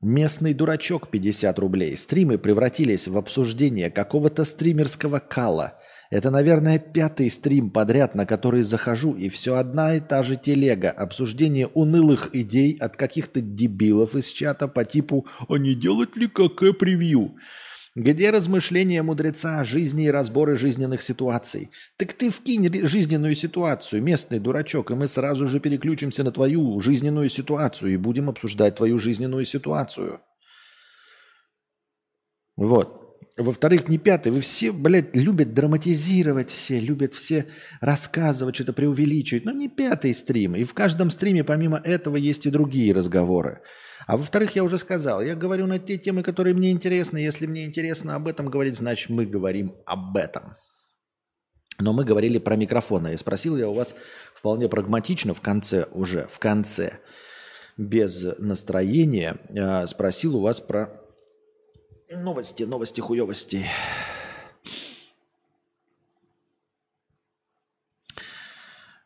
Speaker 1: Местный дурачок 50 рублей. Стримы превратились в обсуждение какого-то стримерского кала. Это, наверное, пятый стрим подряд, на который захожу, и все одна и та же телега. Обсуждение унылых идей от каких-то дебилов из чата по типу «А не делать ли КК-превью?» Где размышления мудреца о жизни и разборы жизненных ситуаций? Так ты вкинь жизненную ситуацию, местный дурачок, и мы сразу же переключимся на твою жизненную ситуацию и будем обсуждать твою жизненную ситуацию. Вот. Во-вторых, не пятый. Вы все, блядь, любят драматизировать все, любят все рассказывать, что-то преувеличивать. Но не пятый стрим. И в каждом стриме помимо этого есть и другие разговоры. А во-вторых, я уже сказал, я говорю на те темы, которые мне интересны. Если мне интересно об этом говорить, значит мы говорим об этом. Но мы говорили про микрофоны. И спросил я у вас вполне прагматично в конце уже, в конце, без настроения, э, спросил у вас про новости, новости хуевости.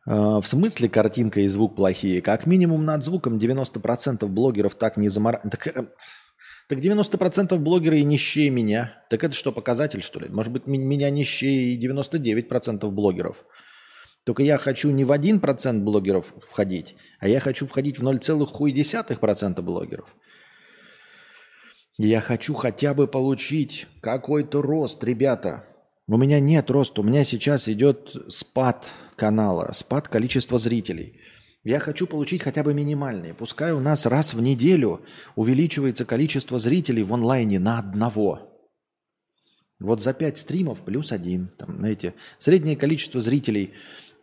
Speaker 1: А, в смысле картинка и звук плохие? Как минимум над звуком 90% блогеров так не замор... Так, э, так 90% блогеры и нищие меня. Так это что, показатель, что ли? Может быть, меня нищие и 99% блогеров. Только я хочу не в 1% блогеров входить, а я хочу входить в 0,1% блогеров. Я хочу хотя бы получить какой-то рост, ребята. У меня нет роста, у меня сейчас идет спад канала, спад количества зрителей. Я хочу получить хотя бы минимальные. Пускай у нас раз в неделю увеличивается количество зрителей в онлайне на одного. Вот за 5 стримов плюс один. Там, знаете, среднее количество зрителей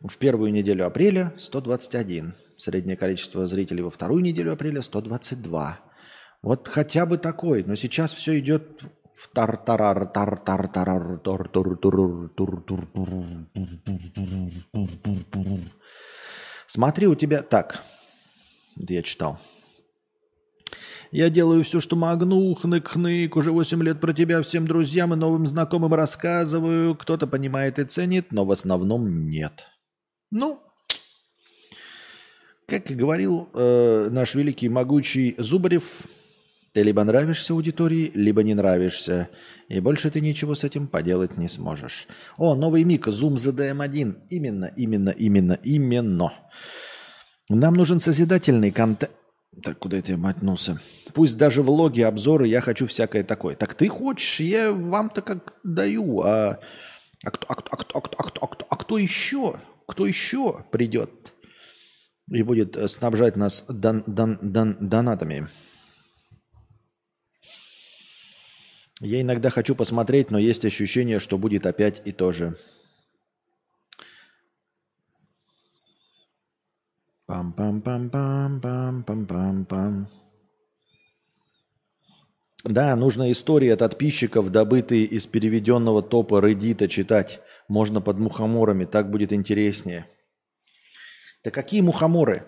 Speaker 1: в первую неделю апреля 121. Среднее количество зрителей во вторую неделю апреля 122. Вот хотя бы такой. Но сейчас все идет в тар тарар тар тар тарар тор тур тур тур тур Смотри, у тебя... Так, я читал. Я делаю все, что могу, хнык-хнык, уже 8 лет про тебя всем друзьям и новым знакомым рассказываю. Кто-то понимает и ценит, но в основном нет. Ну, как и говорил э, наш великий могучий Зубарев, ты либо нравишься аудитории, либо не нравишься. И больше ты ничего с этим поделать не сможешь. О, новый мик, Zoom ZDM1. Именно, именно, именно, именно. Нам нужен созидательный контент. Так, куда это я мотнулся? Пусть даже влоги, обзоры, я хочу всякое такое. Так ты хочешь, я вам-то как даю. А, а, кто, а, кто, а, кто, а, кто, а, кто, а, кто, а кто еще? Кто еще придет и будет снабжать нас дан, дан, дан, донатами? Я иногда хочу посмотреть, но есть ощущение, что будет опять и то же. Пам-пам-пам-пам-пам-пам-пам-пам. Да, нужно истории от подписчиков, добытые из переведенного топа Reddit, читать. Можно под мухоморами, так будет интереснее. Да какие мухоморы?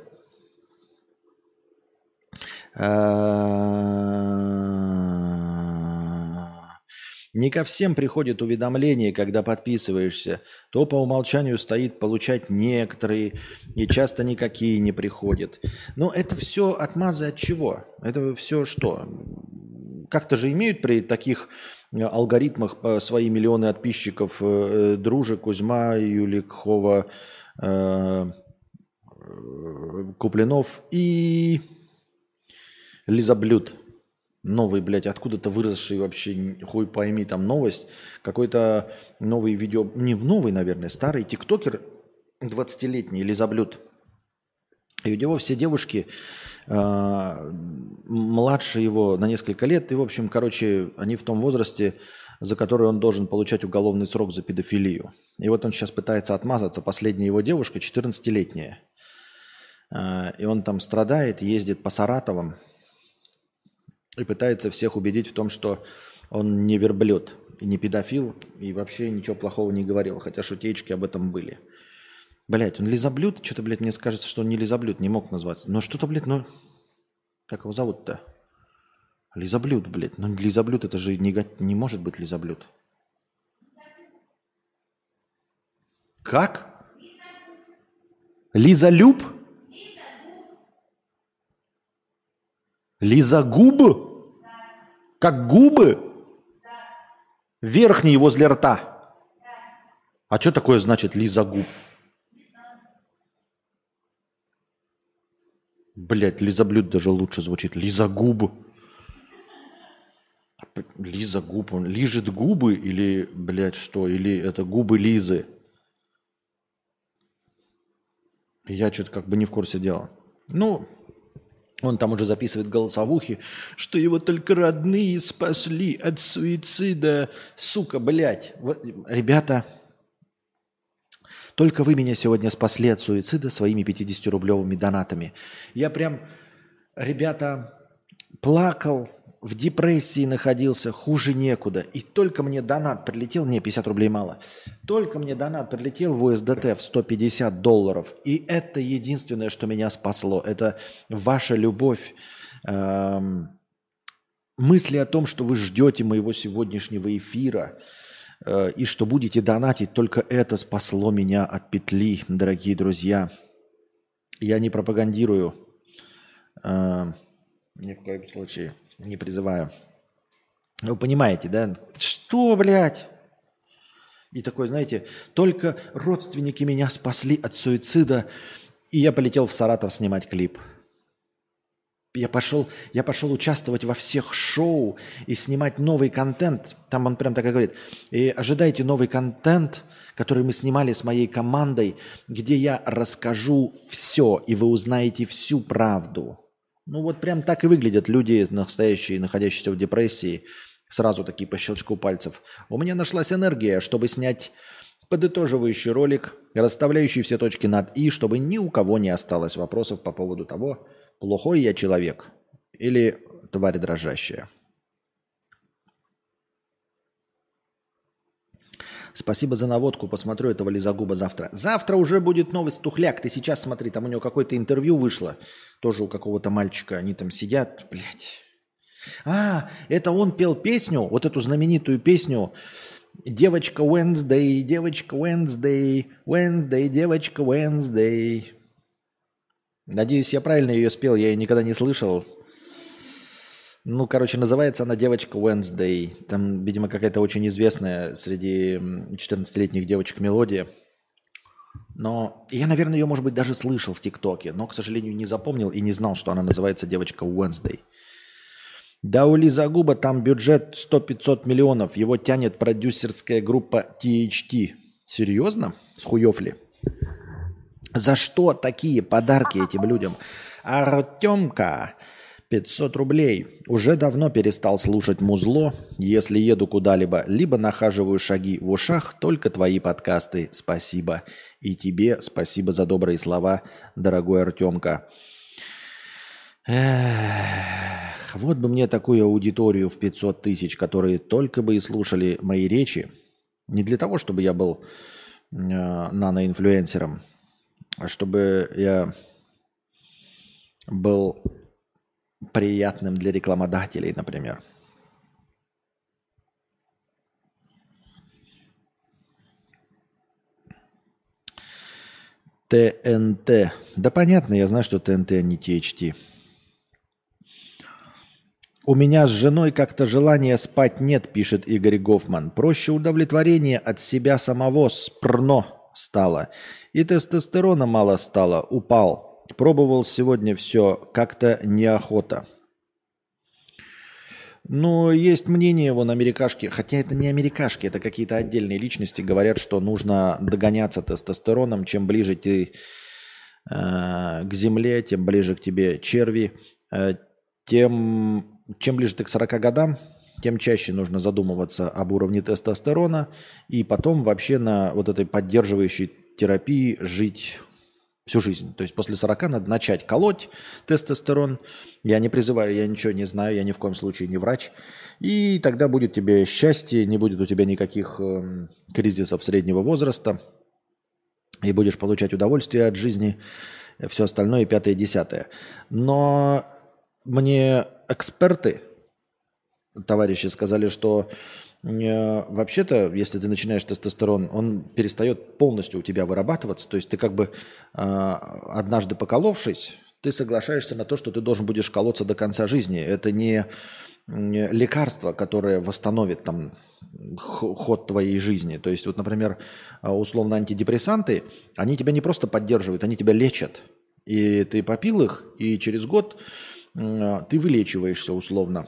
Speaker 1: Не ко всем приходит уведомление, когда подписываешься. То по умолчанию стоит получать некоторые, и часто никакие не приходят. Но это все отмазы от чего? Это все что? Как-то же имеют при таких э, алгоритмах э, свои миллионы подписчиков э, Дружи, Кузьма, Юликхова, Куплинов и Лизаблюд новый, блядь, откуда-то выросший вообще, хуй пойми, там новость, какой-то новый видео, не в новый, наверное, старый тиктокер 20-летний, Лизаблюд. И у него все девушки э, младше его на несколько лет, и, в общем, короче, они в том возрасте, за который он должен получать уголовный срок за педофилию. И вот он сейчас пытается отмазаться, последняя его девушка, 14-летняя. Э, и он там страдает, ездит по Саратовам, и пытается всех убедить в том, что он не верблюд и не педофил, и вообще ничего плохого не говорил, хотя шутечки об этом были. Блять, он лизоблюд? Что-то, блядь, мне кажется, что он не лизоблюд, не мог назваться. Но что-то, блядь, ну... Как его зовут-то? Лизоблюд, блядь. Ну, лизоблюд это же не, не может быть лизоблюд. Как? Лизолюб? Лизогуб? Как губы? Верхние возле рта. А что такое значит Лиза губ? Блять, лизоблюд даже лучше звучит. Лиза губ. Лиза губ. Он лижет губы или, блядь, что? Или это губы Лизы? Я что-то как бы не в курсе дела. Ну, он там уже записывает голосовухи, что его только родные спасли от суицида. Сука, блядь. Вот, ребята, только вы меня сегодня спасли от суицида своими 50-рублевыми донатами. Я прям, ребята, плакал, в депрессии находился, хуже некуда. И только мне донат прилетел, не, 50 рублей мало, только мне донат прилетел в USDT в 150 долларов. И это единственное, что меня спасло. Это ваша любовь, эм, мысли о том, что вы ждете моего сегодняшнего эфира э, и что будете донатить, только это спасло меня от петли, дорогие друзья. Я не пропагандирую э, ни в коем случае. Не призываю. Вы понимаете, да? Что, блядь? И такой, знаете, только родственники меня спасли от суицида, и я полетел в Саратов снимать клип. Я пошел, я пошел участвовать во всех шоу и снимать новый контент. Там он прям так и говорит. И ожидайте новый контент, который мы снимали с моей командой, где я расскажу все, и вы узнаете всю правду. Ну вот прям так и выглядят люди, настоящие, находящиеся в депрессии, сразу такие по щелчку пальцев. У меня нашлась энергия, чтобы снять подытоживающий ролик, расставляющий все точки над «и», чтобы ни у кого не осталось вопросов по поводу того, плохой я человек или тварь дрожащая. Спасибо за наводку. Посмотрю этого Лизагуба завтра. Завтра уже будет новый стухляк. Ты сейчас смотри, там у него какое-то интервью вышло. Тоже у какого-то мальчика. Они там сидят. Блядь. А, это он пел песню, вот эту знаменитую песню Девочка Wednesday, девочка Wednesday, Wednesday, девочка Wednesday. Надеюсь, я правильно ее спел, я ее никогда не слышал. Ну, короче, называется она «Девочка Wednesday». Там, видимо, какая-то очень известная среди 14-летних девочек мелодия. Но я, наверное, ее, может быть, даже слышал в ТикТоке, но, к сожалению, не запомнил и не знал, что она называется «Девочка Wednesday». Да у Лизагуба там бюджет 100-500 миллионов. Его тянет продюсерская группа THT. Серьезно? С хуев ли? За что такие подарки этим людям? Артемка, 500 рублей. Уже давно перестал слушать музло. Если еду куда-либо, либо нахаживаю шаги в ушах, только твои подкасты. Спасибо. И тебе спасибо за добрые слова, дорогой Артемка. Эх, вот бы мне такую аудиторию в 500 тысяч, которые только бы и слушали мои речи. Не для того, чтобы я был э, наноинфлюенсером, а чтобы я был приятным для рекламодателей, например. ТНТ. Да понятно, я знаю, что ТНТ, а не THT. У меня с женой как-то желания спать нет, пишет Игорь Гофман. Проще удовлетворение от себя самого спрно стало. И тестостерона мало стало, упал. Пробовал сегодня все, как-то неохота. Но есть мнение, вон, америкашки, хотя это не америкашки, это какие-то отдельные личности, говорят, что нужно догоняться тестостероном. Чем ближе ты э, к земле, тем ближе к тебе черви, э, тем чем ближе ты к 40 годам, тем чаще нужно задумываться об уровне тестостерона и потом вообще на вот этой поддерживающей терапии жить всю жизнь. То есть после 40 надо начать колоть тестостерон. Я не призываю, я ничего не знаю, я ни в коем случае не врач. И тогда будет тебе счастье, не будет у тебя никаких э, кризисов среднего возраста. И будешь получать удовольствие от жизни, все остальное, пятое, десятое. Но мне эксперты, товарищи, сказали, что э, вообще-то, если ты начинаешь тестостерон, он перестает полностью у тебя вырабатываться. То есть ты как бы э, однажды поколовшись, ты соглашаешься на то, что ты должен будешь колоться до конца жизни. Это не лекарство, которое восстановит там ход твоей жизни. То есть вот, например, условно антидепрессанты, они тебя не просто поддерживают, они тебя лечат. И ты попил их, и через год Э, ты вылечиваешься условно.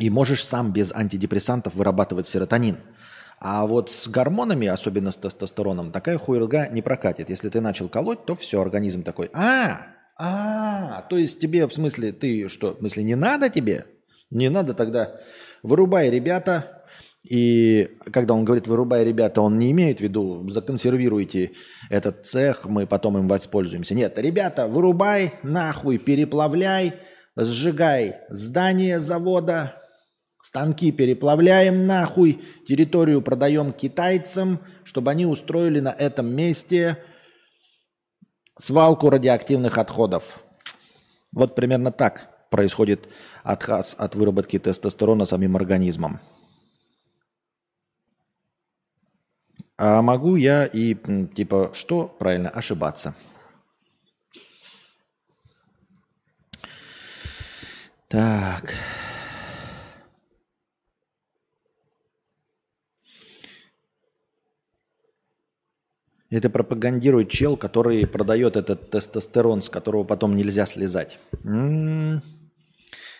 Speaker 1: И можешь сам без антидепрессантов вырабатывать серотонин. А вот с гормонами, особенно с тестостероном, такая хуйрга не прокатит. Если ты начал колоть, то все, организм такой, а, а, то есть тебе, в смысле, ты что, в смысле, не надо тебе? Не надо тогда, вырубай, ребята, и когда он говорит «вырубай, ребята», он не имеет в виду «законсервируйте этот цех, мы потом им воспользуемся». Нет, ребята, вырубай, нахуй, переплавляй, сжигай здание завода, станки переплавляем нахуй, территорию продаем китайцам, чтобы они устроили на этом месте свалку радиоактивных отходов. Вот примерно так происходит отказ от выработки тестостерона самим организмом. А могу я и, типа, что правильно, ошибаться. Так. Это пропагандирует чел, который продает этот тестостерон, с которого потом нельзя слезать. М-м-м.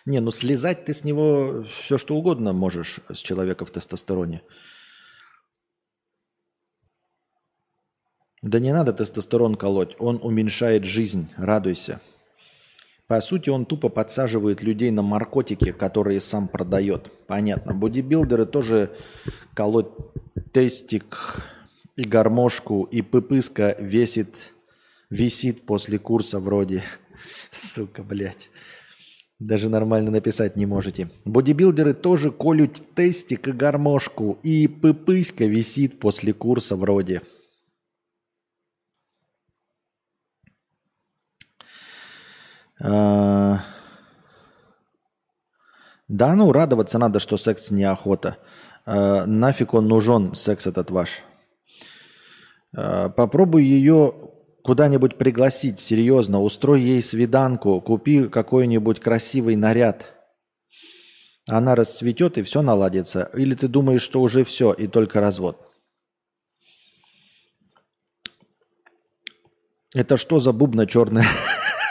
Speaker 1: Не, ну слезать ты с него все что угодно можешь с человека в тестостероне. Да не надо тестостерон колоть, он уменьшает жизнь, радуйся. По сути, он тупо подсаживает людей на наркотики, которые сам продает. Понятно. Бодибилдеры тоже колоть тестик и гармошку, и пыпыска весит, висит после курса вроде. Сука, блядь. Даже нормально написать не можете. Бодибилдеры тоже колют тестик и гармошку, и пыпыська висит после курса вроде. А, да, ну радоваться надо, что секс неохота. А, нафиг он нужен, секс этот ваш. А, попробуй ее куда-нибудь пригласить, серьезно, устрой ей свиданку, купи какой-нибудь красивый наряд. Она расцветет и все наладится. Или ты думаешь, что уже все и только развод? Это что за бубна черная?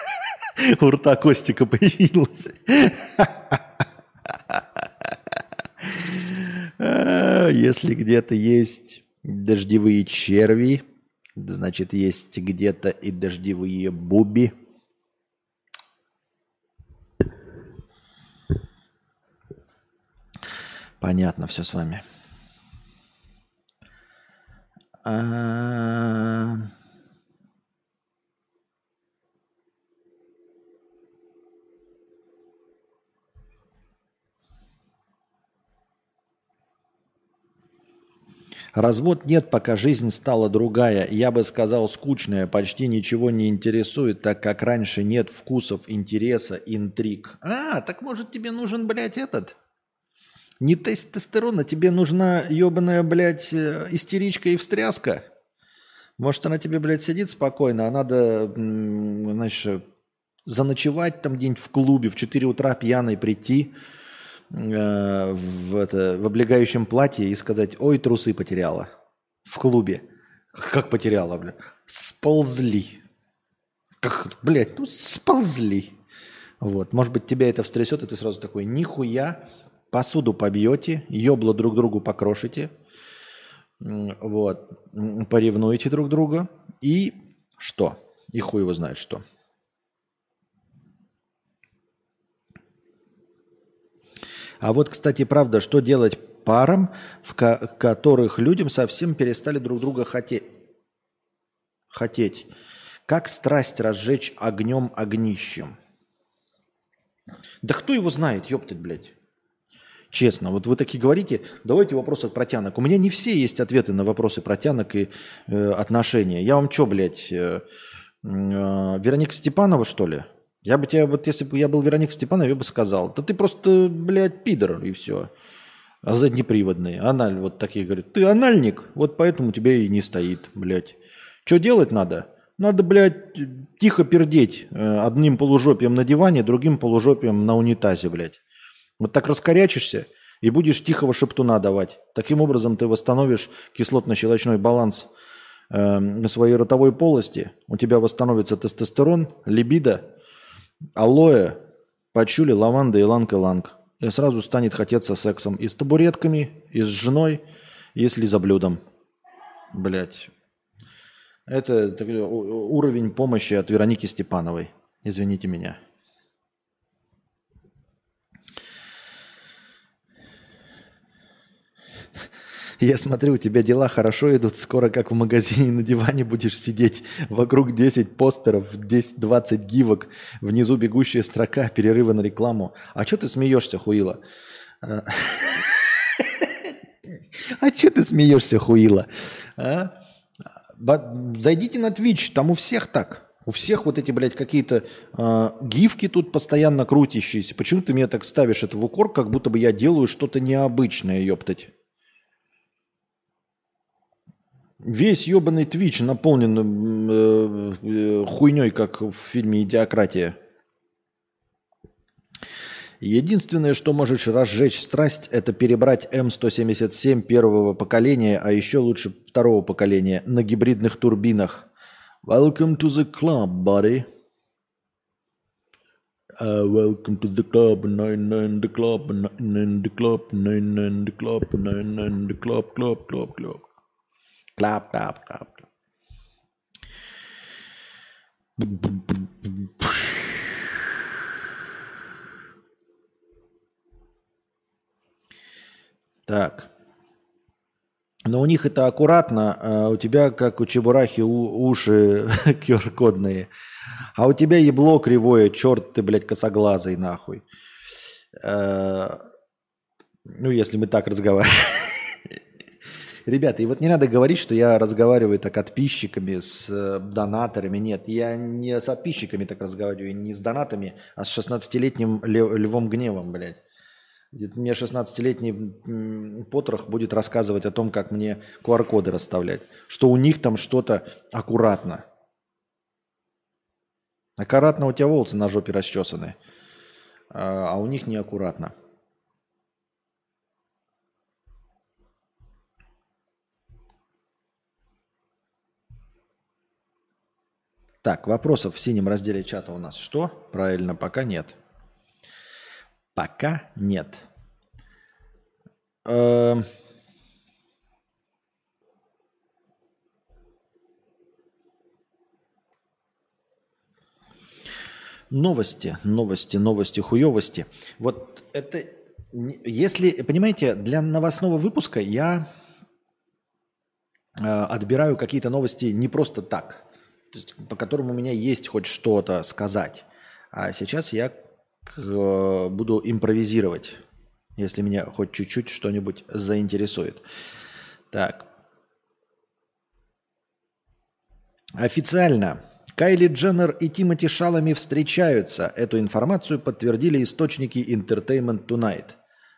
Speaker 1: У рта Костика появилась. Если где-то есть дождевые черви, значит, есть где-то и дождевые буби. Понятно все с вами. А... Развод нет, пока жизнь стала другая. Я бы сказал, скучная, почти ничего не интересует, так как раньше нет вкусов, интереса, интриг. А, так может тебе нужен, блядь, этот? Не тестостерон, а тебе нужна ебаная, блядь, э, истеричка и встряска? Может, она тебе, блядь, сидит спокойно, а надо, знаешь, заночевать там где-нибудь в клубе, в 4 утра пьяной прийти, Э, в, это, в облегающем платье и сказать, ой, трусы потеряла в клубе. Как потеряла, бля? Сползли. Как, блядь, ну сползли. Вот, может быть, тебя это встрясет, и ты сразу такой, нихуя, посуду побьете, ебло друг другу покрошите, вот, поревнуете друг друга, и что? И хуй его знает что. А вот, кстати, правда, что делать парам, в ко- которых людям совсем перестали друг друга хотеть? хотеть? Как страсть разжечь огнем огнищем? Да кто его знает, ёптать, блядь? Честно, вот вы такие говорите, давайте вопросы от протянок. У меня не все есть ответы на вопросы протянок и э, отношения. Я вам что, блядь, э, э, Вероника Степанова, что ли? Я бы тебе, вот если бы я был Вероника Степанова, я бы сказал, да ты просто, блядь, пидор, и все. А заднеприводный, аналь, вот такие говорят, ты анальник, вот поэтому тебе и не стоит, блядь. Что делать надо? Надо, блядь, тихо пердеть э, одним полужопием на диване, другим полужопием на унитазе, блядь. Вот так раскорячишься и будешь тихого шептуна давать. Таким образом ты восстановишь кислотно-щелочной баланс э, своей ротовой полости. У тебя восстановится тестостерон, либидо, алоэ, пачули, лаванда и ланг-иланг. И сразу станет хотеться сексом и с табуретками, и с женой, если за блюдом. Блять. Это уровень помощи от Вероники Степановой. Извините меня. Я смотрю, у тебя дела хорошо идут. Скоро, как в магазине на диване, будешь сидеть. Вокруг 10 постеров, 10-20 гивок. Внизу бегущая строка, перерывы на рекламу. А что ты смеешься, хуила? А, а что ты смеешься, хуила? А? Зайдите на Twitch, там у всех так. У всех вот эти, блядь, какие-то э, гифки тут постоянно крутящиеся. Почему ты меня так ставишь это в укор, как будто бы я делаю что-то необычное, ёптать? Весь ебаный Твич наполнен э, э, хуйней, как в фильме «Идиократия». Единственное, что можешь разжечь страсть, это перебрать М177 первого поколения, а еще лучше второго поколения на гибридных турбинах. Welcome to the club, buddy. Uh, welcome to the club, nine nine the club, nine nine the club, nine nine the club, nine nine the club, club, club, club. Клап, клап, клап. Так. Но у них это аккуратно, а у тебя, как у чебурахи, у- уши QR-кодные. А у тебя ебло кривое, черт ты, блядь, косоглазый, нахуй. Э, Ну, если мы так разговариваем. Ребята, и вот не надо говорить, что я разговариваю так подписчиками, с э, донаторами. Нет, я не с подписчиками так разговариваю, не с донатами, а с 16-летним лев- львом гневом, блядь. Мне 16-летний м, потрох будет рассказывать о том, как мне QR-коды расставлять. Что у них там что-то аккуратно. Аккуратно у тебя волосы на жопе расчесаны, а а у них неаккуратно. Так, вопросов в синем разделе чата у нас что? Правильно, пока нет. Пока нет. Эм. Новости, новости, новости, хуевости. Вот это, если, понимаете, для новостного выпуска я э, отбираю какие-то новости не просто так, то есть, по которым у меня есть хоть что-то сказать. А сейчас я к- э, буду импровизировать, если меня хоть чуть-чуть что-нибудь заинтересует. Так. Официально Кайли Дженнер и Тимоти Шалами встречаются. Эту информацию подтвердили источники Entertainment Tonight.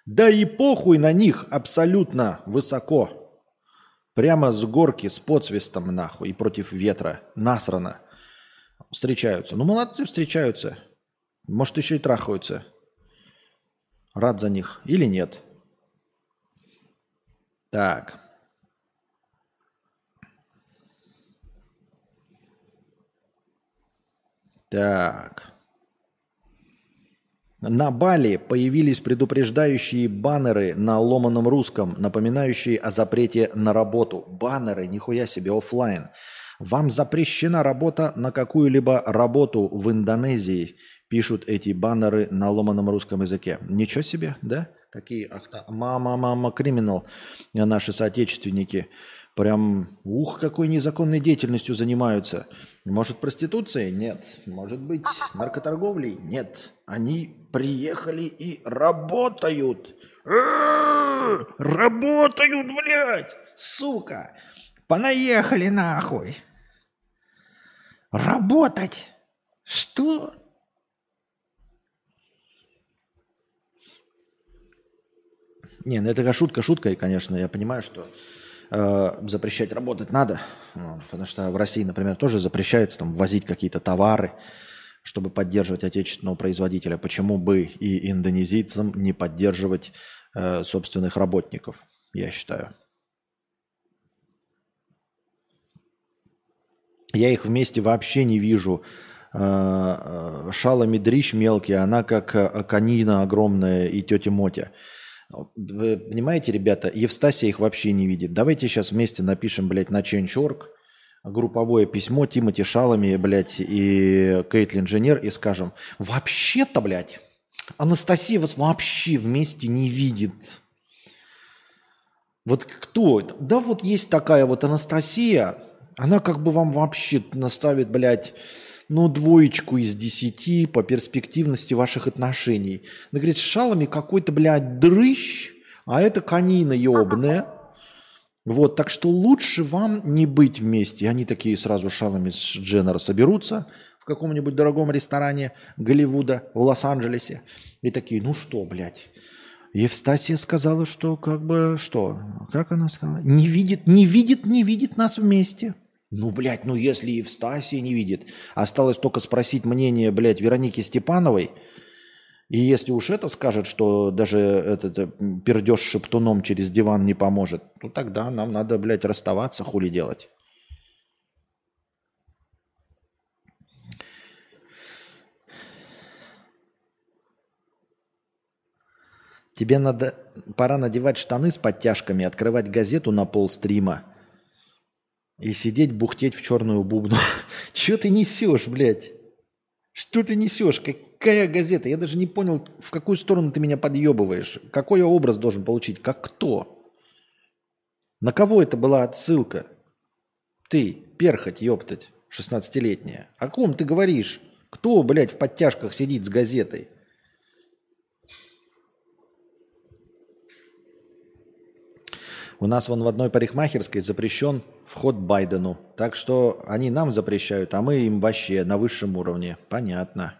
Speaker 1: Да и похуй на них абсолютно высоко. Прямо с горки, с подсвистом нахуй и против ветра. Насрано. Встречаются. Ну, молодцы, встречаются. Может, еще и трахаются. Рад за них. Или нет. Так. Так. На Бали появились предупреждающие баннеры на ломаном русском, напоминающие о запрете на работу. Баннеры, нихуя себе, оффлайн. Вам запрещена работа на какую-либо работу в Индонезии, пишут эти баннеры на ломаном русском языке. Ничего себе, да? Такие, ах, мама, мама, криминал, наши соотечественники. Прям, ух, какой незаконной деятельностью занимаются. Может, проституцией? Нет. Может быть, наркоторговлей? Нет. Они приехали и работают. Работают, блядь! Сука! Понаехали нахуй! Работать! Что? Не, ну это такая шутка шуткой, конечно. Я понимаю, что запрещать работать надо. вот, потому что в России, например, тоже запрещается там возить какие-то товары, чтобы поддерживать отечественного производителя. Почему бы и индонезийцам не поддерживать э, собственных работников, я считаю. Я их вместе вообще не вижу. Э, э, Шала Медрищ мелкий, она как э, канина огромная и тетя Мотя. Вы понимаете, ребята, Евстасия их вообще не видит. Давайте сейчас вместе напишем, блядь, на Change.org групповое письмо Тимати Шалами, блядь, и Кейтлин Дженнер и скажем, вообще-то, блядь, Анастасия вас вообще вместе не видит. Вот кто? Да вот есть такая вот Анастасия, она как бы вам вообще наставит, блядь, ну, двоечку из десяти по перспективности ваших отношений. Она говорит, с шалами какой-то, блядь, дрыщ, а это канина ебаная. Вот, так что лучше вам не быть вместе. И они такие сразу шалами с Дженнер соберутся в каком-нибудь дорогом ресторане Голливуда в Лос-Анджелесе. И такие, ну что, блядь, Евстасия сказала, что как бы, что, как она сказала? Не видит, не видит, не видит нас вместе. Ну, блядь, ну если Евстасия не видит. Осталось только спросить мнение, блядь, Вероники Степановой И если уж это скажет, что даже этот э, пердеж шептуном через диван не поможет, то тогда нам надо, блядь, расставаться, хули делать. Тебе надо, пора надевать штаны с подтяжками, открывать газету на пол стрима и сидеть бухтеть в черную бубну. Че ты несешь, блядь? Что ты несешь? Какая газета? Я даже не понял, в какую сторону ты меня подъебываешь. Какой я образ должен получить? Как кто? На кого это была отсылка? Ты, перхоть, ёптать, 16-летняя. О ком ты говоришь? Кто, блядь, в подтяжках сидит с газетой? У нас вон в одной парикмахерской запрещен вход Байдену. Так что они нам запрещают, а мы им вообще на высшем уровне. Понятно.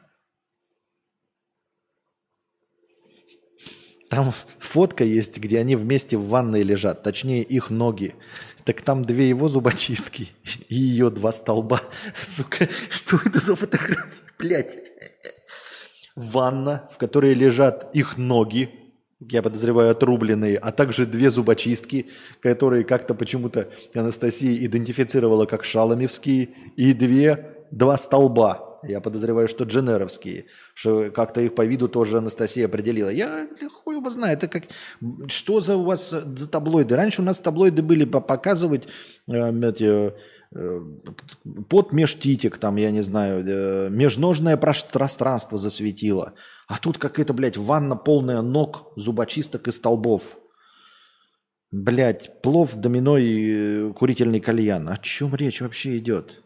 Speaker 1: Там фотка есть, где они вместе в ванной лежат, точнее их ноги. Так там две его зубочистки и ее два столба. Сука, что это за фотография? Блять. Ванна, в которой лежат их ноги, я подозреваю, отрубленные, а также две зубочистки, которые как-то почему-то Анастасия идентифицировала как шаломевские, и две, два столба. Я подозреваю, что дженеровские, что как-то их по виду тоже Анастасия определила. Я хуй его знаю, это как... Что за у вас за таблоиды? Раньше у нас таблоиды были показывать э, эти, под межтитик, там, я не знаю, э, межножное пространство засветило. А тут какая-то, блядь, ванна полная ног, зубочисток и столбов. Блядь, плов, домино и э, курительный кальян. О чем речь вообще идет?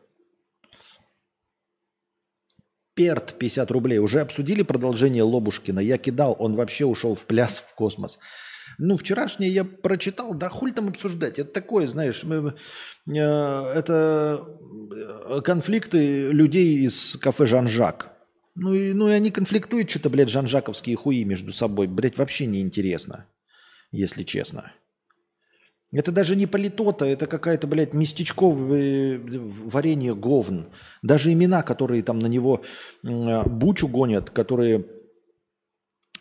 Speaker 1: Перт 50 рублей. Уже обсудили продолжение Лобушкина? Я кидал, он вообще ушел в пляс в космос. Ну, вчерашнее я прочитал, да хуль там обсуждать. Это такое, знаешь, мы, э, это э, конфликты людей из кафе «Жан-Жак». Ну и, ну и они конфликтуют что-то, блядь, жанжаковские хуи между собой. Блядь, вообще неинтересно, если честно. Это даже не политота, это какая-то, блядь, местечковое варенье говн. Даже имена, которые там на него э, бучу гонят, которые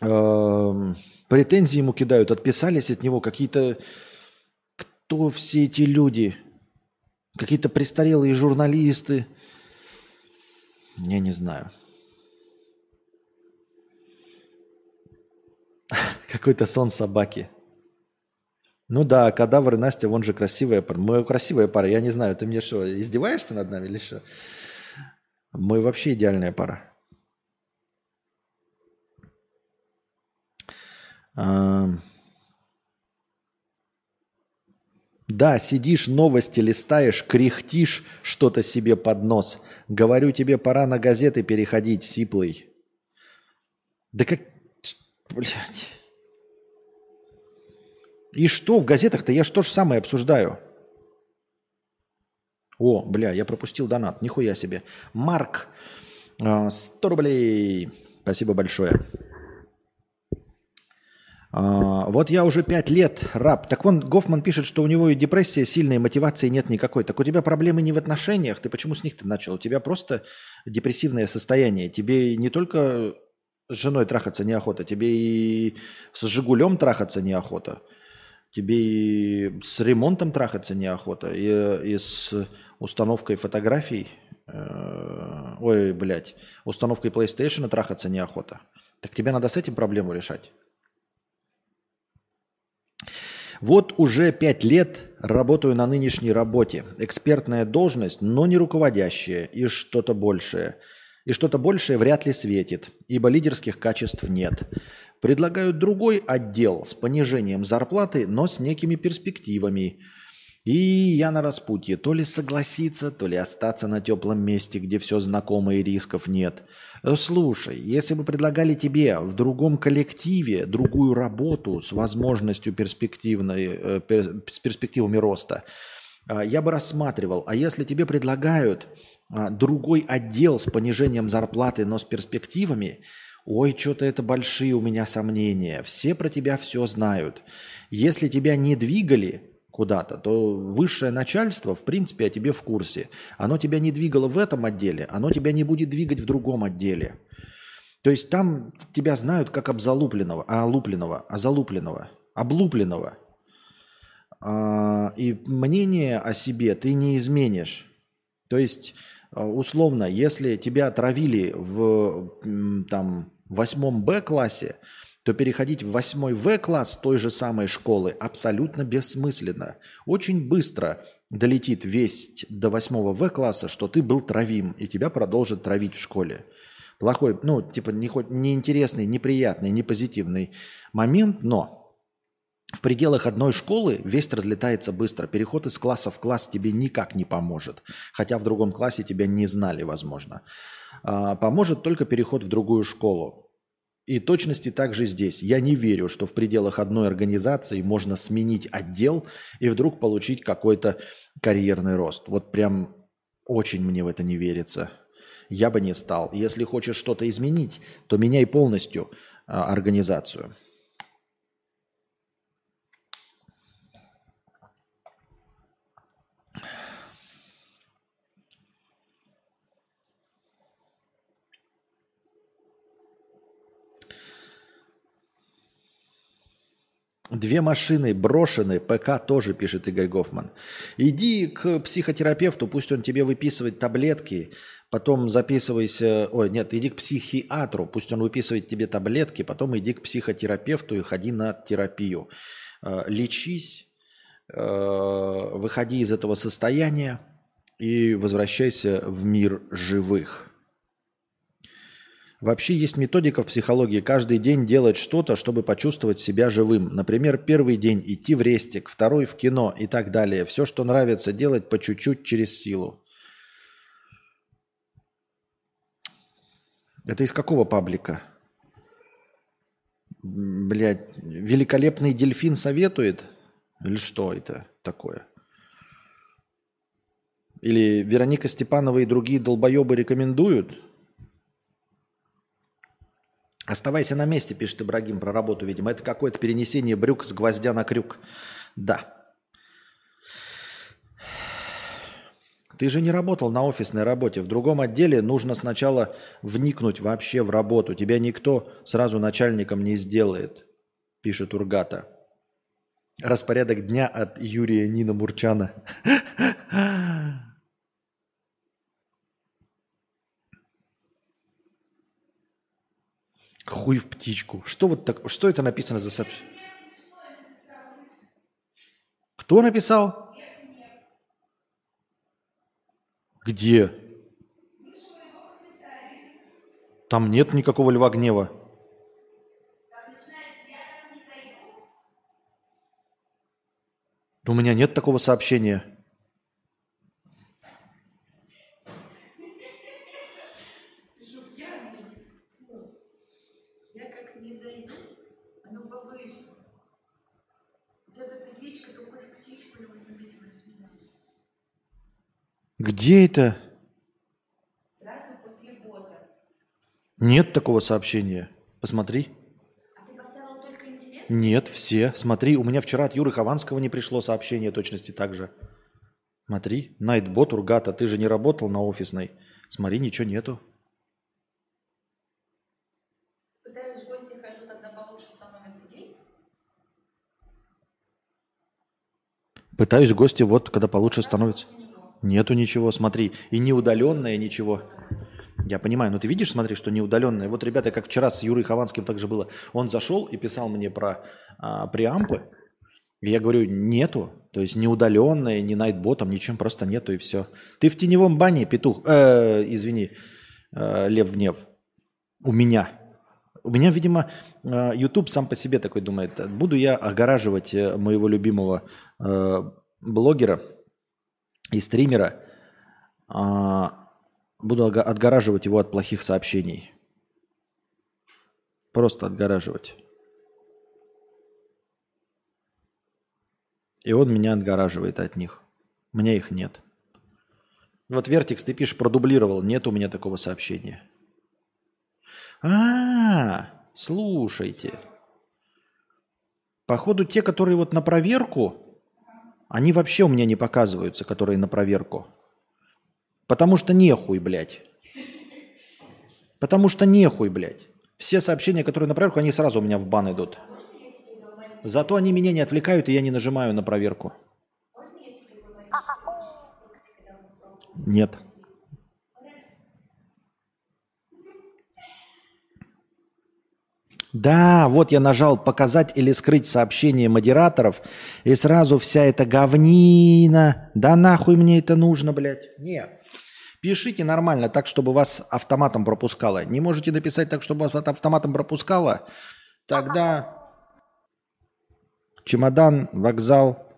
Speaker 1: э, претензии ему кидают, отписались от него какие-то... Кто все эти люди? Какие-то престарелые журналисты? Я не знаю. Какой-то сон собаки. Ну да, кадавр и Настя, вон же красивая пара. Мы красивая пара, я не знаю, ты мне что, издеваешься над нами или что? Мы вообще идеальная пара. Да, сидишь, новости листаешь, кряхтишь что-то себе под нос. Говорю, тебе пора на газеты переходить, сиплый. Да как... Блядь. И что в газетах-то? Я же то же самое обсуждаю. О, бля, я пропустил донат. Нихуя себе. Марк, 100 а, рублей. Спасибо большое. А, вот я уже пять лет раб. Так вон Гофман пишет, что у него и депрессия сильная, мотивации нет никакой. Так у тебя проблемы не в отношениях. Ты почему с них ты начал? У тебя просто депрессивное состояние. Тебе не только с женой трахаться неохота, тебе и с Жигулем трахаться неохота. Тебе и с ремонтом трахаться неохота, и, и с установкой фотографий, э, ой, блядь, установкой PlayStation трахаться неохота. Так тебе надо с этим проблему решать. Вот уже пять лет работаю на нынешней работе. Экспертная должность, но не руководящая и что-то большее. И что-то большее вряд ли светит, ибо лидерских качеств нет. Предлагают другой отдел с понижением зарплаты, но с некими перспективами. И я на распутье. То ли согласиться, то ли остаться на теплом месте, где все знакомо и рисков нет. Слушай, если бы предлагали тебе в другом коллективе другую работу с возможностью перспективной, э, с перспективами роста, э, я бы рассматривал. А если тебе предлагают э, другой отдел с понижением зарплаты, но с перспективами – Ой, что-то это большие у меня сомнения. Все про тебя все знают. Если тебя не двигали куда-то, то высшее начальство, в принципе, о тебе в курсе. Оно тебя не двигало в этом отделе, оно тебя не будет двигать в другом отделе. То есть там тебя знают как обзалупленного, а олупленного, а залупленного, облупленного. А, и мнение о себе ты не изменишь. То есть, а, условно, если тебя отравили в там, восьмом Б классе, то переходить в восьмой В класс той же самой школы абсолютно бессмысленно. Очень быстро долетит весть до восьмого В класса, что ты был травим, и тебя продолжат травить в школе. Плохой, ну, типа, не, неинтересный, неприятный, не позитивный момент, но в пределах одной школы весть разлетается быстро. Переход из класса в класс тебе никак не поможет. Хотя в другом классе тебя не знали, возможно. А, поможет только переход в другую школу. И точности также здесь. Я не верю, что в пределах одной организации можно сменить отдел и вдруг получить какой-то карьерный рост. Вот прям очень мне в это не верится. Я бы не стал. Если хочешь что-то изменить, то меняй полностью а, организацию. Две машины брошены, ПК тоже, пишет Игорь Гофман. Иди к психотерапевту, пусть он тебе выписывает таблетки, потом записывайся, ой, нет, иди к психиатру, пусть он выписывает тебе таблетки, потом иди к психотерапевту и ходи на терапию. Э, лечись, э, выходи из этого состояния и возвращайся в мир живых. Вообще есть методика в психологии каждый день делать что-то, чтобы почувствовать себя живым. Например, первый день идти в рестик, второй в кино и так далее. Все, что нравится делать по чуть-чуть через силу. Это из какого паблика? Блять, великолепный дельфин советует? Или что это такое? Или Вероника Степанова и другие долбоебы рекомендуют? Оставайся на месте, пишет Ибрагим про работу, видимо. Это какое-то перенесение брюк с гвоздя на крюк. Да. Ты же не работал на офисной работе. В другом отделе нужно сначала вникнуть вообще в работу. Тебя никто сразу начальником не сделает, пишет Ургата. Распорядок дня от Юрия Нина Мурчана. Хуй в птичку. Что вот так? Что это написано за сообщение? Кто написал? Где? Там нет никакого льва гнева. У меня нет такого сообщения. Где это? Сразу после бота. Нет такого сообщения. Посмотри. А ты поставил только интерес? Нет, все. Смотри, у меня вчера от Юры Хованского не пришло сообщение точности так же. Смотри, Найтбот, Ургата, ты же не работал на офисной. Смотри, ничего нету. Пытаюсь в гости хожу, тогда получше становится есть? Пытаюсь в гости, вот, когда получше становится. Нету ничего, смотри. И не удаленное ничего. Я понимаю, но ты видишь, смотри, что не удаленное. Вот, ребята, как вчера с Юрой Хованским также было. Он зашел и писал мне про а, преампы. И я говорю, нету. То есть не удаленное, не найтботом, ничем просто нету и все. Ты в теневом бане, петух, э, извини, э, Лев Гнев. У меня. У меня, видимо, э, YouTube сам по себе такой думает, буду я огораживать э, моего любимого э, блогера – и стримера, а, буду отгораживать его от плохих сообщений. Просто отгораживать. И он меня отгораживает от них. Меня их нет. Вот Вертикс, ты пишешь, продублировал. Нет у меня такого сообщения. -а, -а слушайте. Походу, те, которые вот на проверку, они вообще у меня не показываются, которые на проверку. Потому что нехуй, блядь. Потому что нехуй, блядь. Все сообщения, которые на проверку, они сразу у меня в бан идут. Зато они меня не отвлекают, и я не нажимаю на проверку. Нет. Да, вот я нажал показать или скрыть сообщение модераторов, и сразу вся эта говнина. Да нахуй мне это нужно, блядь? Нет. Пишите нормально, так, чтобы вас автоматом пропускало. Не можете написать так, чтобы вас автоматом пропускало? Тогда чемодан, вокзал,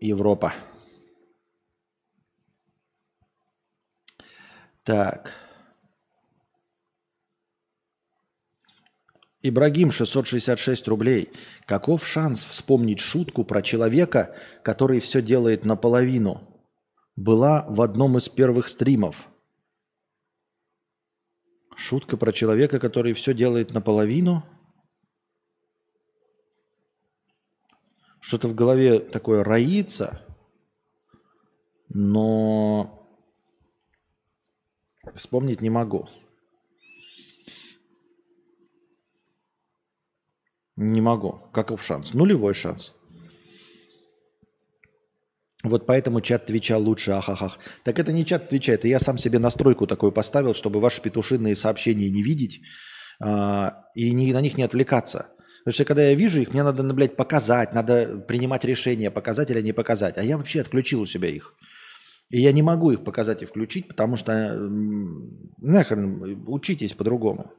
Speaker 1: Европа. Так. Ибрагим, 666 рублей. Каков шанс вспомнить шутку про человека, который все делает наполовину? Была в одном из первых стримов. Шутка про человека, который все делает наполовину? Что-то в голове такое роится, но вспомнить не могу. Не могу. Каков шанс? Нулевой шанс. Вот поэтому чат Твича лучше, ахахах. Так это не чат Твича, это я сам себе настройку такую поставил, чтобы ваши петушиные сообщения не видеть а, и не, на них не отвлекаться. Потому что когда я вижу их, мне надо, ну, блядь, показать, надо принимать решение, показать или не показать. А я вообще отключил у себя их. И я не могу их показать и включить, потому что нахрен учитесь по-другому.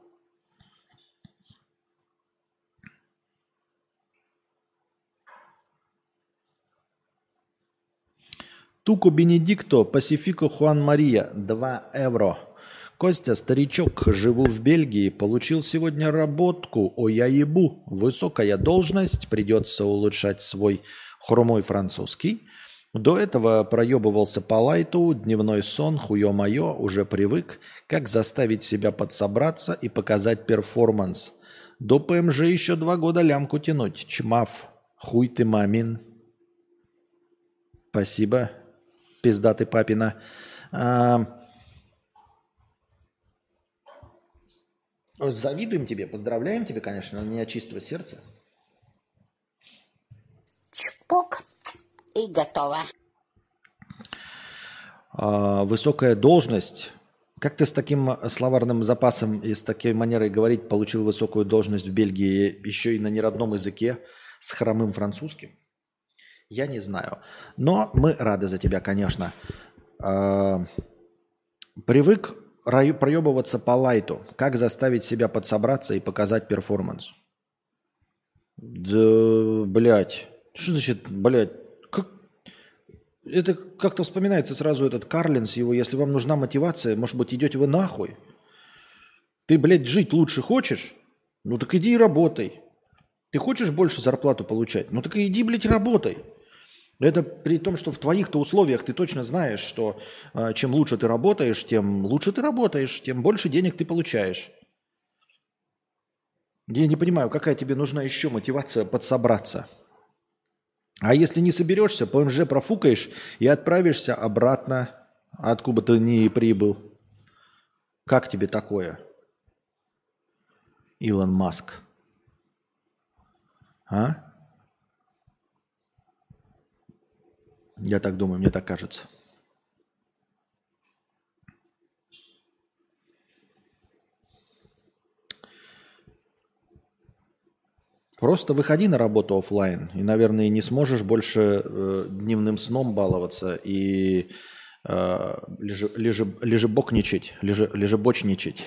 Speaker 1: Туку Бенедикто, Пасифико Хуан Мария, 2 евро. Костя, старичок, живу в Бельгии, получил сегодня работку, о я ебу, высокая должность, придется улучшать свой хромой французский. До этого проебывался по лайту, дневной сон, хуё моё, уже привык, как заставить себя подсобраться и показать перформанс. До ПМЖ еще два года лямку тянуть, чмав, хуй ты мамин. Спасибо пиздатый папина. А, завидуем тебе, поздравляем тебя, конечно, но не от чистого сердца.
Speaker 2: Чпок и готово.
Speaker 1: А, высокая должность. Как ты с таким словарным запасом и с такой манерой говорить получил высокую должность в Бельгии еще и на неродном языке с хромым французским? Я не знаю. Но мы рады за тебя, конечно. А, привык проебываться по лайту. Как заставить себя подсобраться и показать перформанс? Да, блядь. Что значит, блядь? Как... Это как-то вспоминается сразу этот Карлинс его. Если вам нужна мотивация, может быть, идете вы нахуй? Ты, блядь, жить лучше хочешь? Ну так иди и работай. Ты хочешь больше зарплату получать? Ну так иди, блядь, работай. Это при том, что в твоих-то условиях ты точно знаешь, что э, чем лучше ты работаешь, тем лучше ты работаешь, тем больше денег ты получаешь. Я не понимаю, какая тебе нужна еще мотивация подсобраться. А если не соберешься, ПМЖ профукаешь и отправишься обратно, откуда ты не прибыл. Как тебе такое? Илон Маск. А? Я так думаю, мне так кажется. Просто выходи на работу офлайн, и, наверное, не сможешь больше э, дневным сном баловаться и э, лежебокничать, лежебочничать.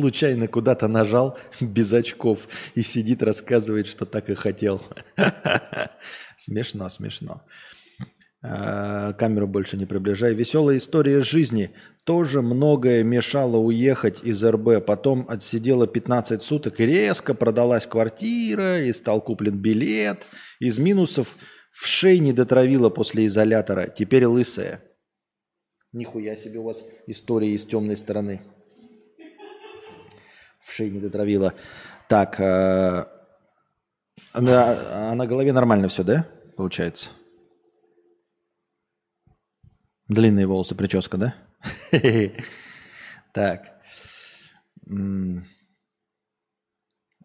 Speaker 1: Случайно куда-то нажал без очков и сидит, рассказывает, что так и хотел. Смешно, смешно. А, камеру больше не приближай. Веселая история жизни. Тоже многое мешало уехать из РБ. Потом отсидела 15 суток и резко продалась квартира, и стал куплен билет. Из минусов в шей не дотравила после изолятора. Теперь лысая. Нихуя себе у вас история из темной стороны в шее не дотравила. Так, э, на, а на голове нормально все, да, получается? Длинные волосы, прическа, да? Так.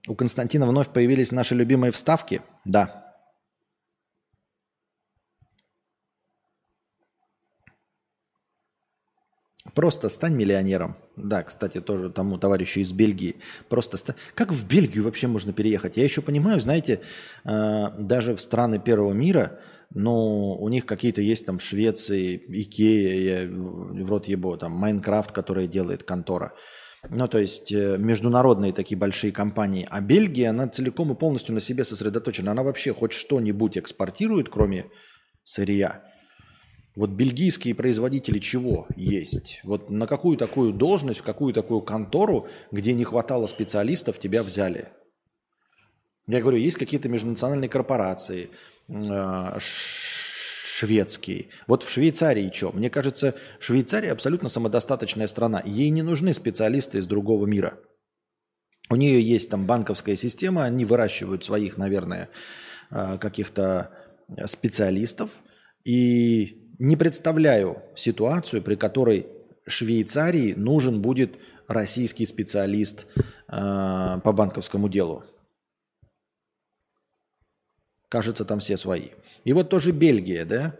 Speaker 1: У Константина вновь появились наши любимые вставки? Да. Просто стань миллионером. Да, кстати, тоже тому товарищу из Бельгии. Просто ста... Как в Бельгию вообще можно переехать? Я еще понимаю, знаете, э, даже в страны первого мира, но у них какие-то есть там Швеции, Икея, в рот ебу, там Майнкрафт, который делает контора. Ну, то есть э, международные такие большие компании. А Бельгия, она целиком и полностью на себе сосредоточена. Она вообще хоть что-нибудь экспортирует, кроме сырья. Вот бельгийские производители чего есть? Вот на какую такую должность, в какую такую контору, где не хватало специалистов, тебя взяли? Я говорю, есть какие-то межнациональные корпорации, э, шведские. Вот в Швейцарии что? Мне кажется, Швейцария абсолютно самодостаточная страна. Ей не нужны специалисты из другого мира. У нее есть там банковская система, они выращивают своих, наверное, э, каких-то специалистов. И не представляю ситуацию, при которой Швейцарии нужен будет российский специалист э, по банковскому делу. Кажется, там все свои. И вот тоже Бельгия, да?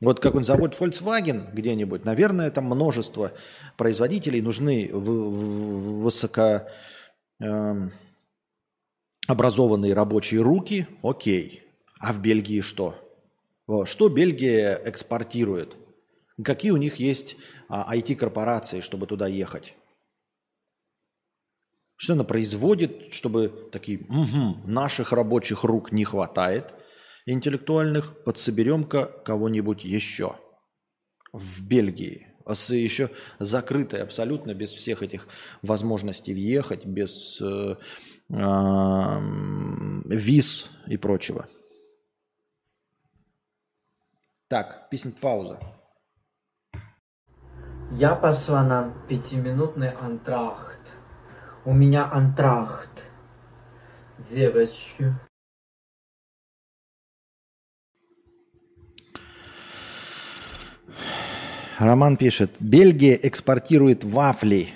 Speaker 1: Вот как он завод Volkswagen где-нибудь, наверное, там множество производителей нужны в, в, высоко э, образованные рабочие руки, окей. А в Бельгии что? Что Бельгия экспортирует? Какие у них есть IT-корпорации, а, чтобы туда ехать? Что она производит, чтобы такие, угу, наших рабочих рук не хватает, интеллектуальных, подсоберем-ка кого-нибудь еще. В Бельгии. А еще закрытая абсолютно, без всех этих возможностей въехать, без э, э, виз и прочего. Так, песня пауза.
Speaker 3: Я пошла на пятиминутный антрахт. У меня антрахт. Девочки.
Speaker 1: Роман пишет, Бельгия экспортирует вафли.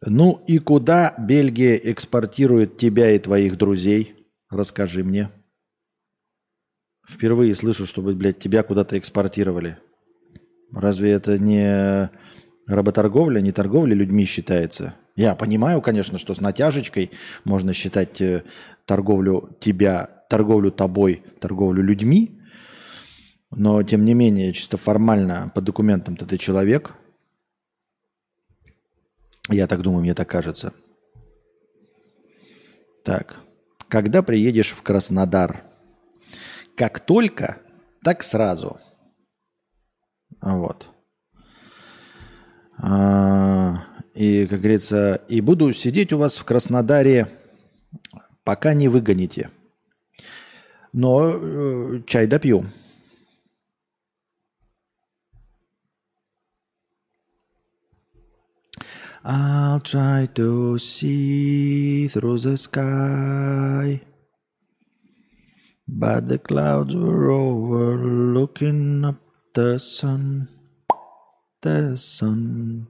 Speaker 1: Ну и куда Бельгия экспортирует тебя и твоих друзей? Расскажи мне. Впервые слышу, чтобы, блядь, тебя куда-то экспортировали. Разве это не работорговля, не торговля людьми считается? Я понимаю, конечно, что с натяжечкой можно считать э, торговлю тебя, торговлю тобой, торговлю людьми, но тем не менее, чисто формально, по документам ты человек. Я так думаю, мне так кажется. Так. Когда приедешь в Краснодар? Как только, так сразу. Вот. А, и, как говорится, и буду сидеть у вас в Краснодаре, пока не выгоните. Но э, чай допью. I'll try to see through the sky. But the clouds were overlooking up the sun, the sun.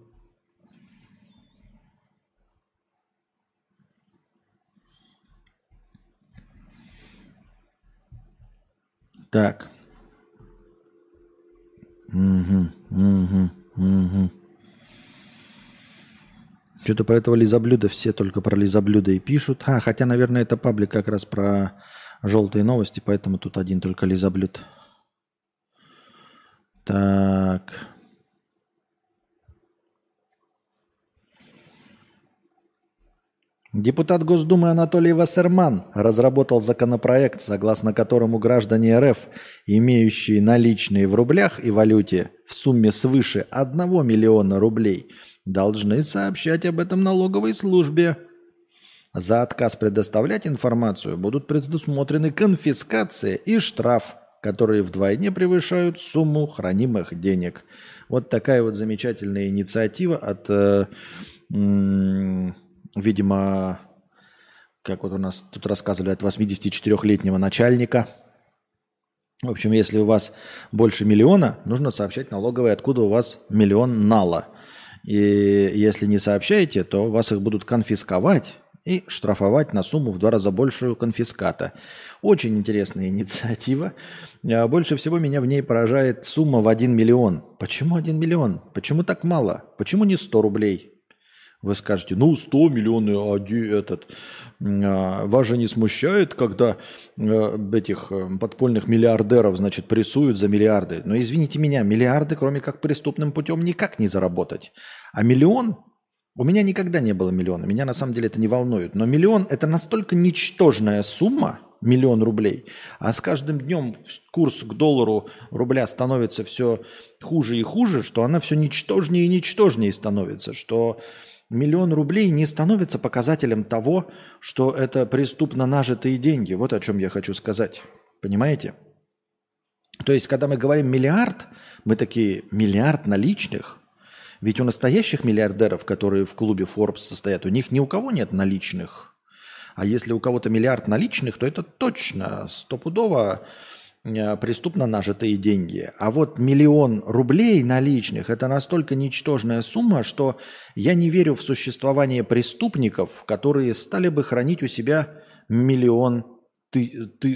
Speaker 1: Так. Угу, угу, угу. Что-то про этого лизоблюда все только про лизоблюда и пишут. А, хотя, наверное, это паблик как раз про желтые новости, поэтому тут один только лизоблюд. Так. Депутат Госдумы Анатолий Вассерман разработал законопроект, согласно которому граждане РФ, имеющие наличные в рублях и валюте в сумме свыше 1 миллиона рублей, должны сообщать об этом налоговой службе. За отказ предоставлять информацию будут предусмотрены конфискация и штраф, которые вдвойне превышают сумму хранимых денег. Вот такая вот замечательная инициатива от, э, э, видимо, как вот у нас тут рассказывали, от 84-летнего начальника В общем, если у вас больше миллиона, нужно сообщать налоговой, откуда у вас миллион нала. И если не сообщаете, то вас их будут конфисковать и штрафовать на сумму в два раза большую конфиската. Очень интересная инициатива. А Больше всего меня в ней поражает сумма в 1 миллион. Почему 1 миллион? Почему так мало? Почему не 100 рублей? Вы скажете, ну 100 миллионов, ди- этот, а, вас же не смущает, когда э, этих э, подпольных миллиардеров, значит, прессуют за миллиарды. Но извините меня, миллиарды, кроме как преступным путем, никак не заработать. А миллион, у меня никогда не было миллиона, меня на самом деле это не волнует. Но миллион это настолько ничтожная сумма, миллион рублей, а с каждым днем курс к доллару рубля становится все хуже и хуже, что она все ничтожнее и ничтожнее становится, что миллион рублей не становится показателем того, что это преступно нажитые деньги. Вот о чем я хочу сказать. Понимаете? То есть, когда мы говорим миллиард, мы такие, миллиард наличных? Ведь у настоящих миллиардеров, которые в клубе Forbes состоят, у них ни у кого нет наличных. А если у кого-то миллиард наличных, то это точно, стопудово э, преступно нажитые деньги. А вот миллион рублей наличных – это настолько ничтожная сумма, что я не верю в существование преступников, которые стали бы хранить у себя миллион,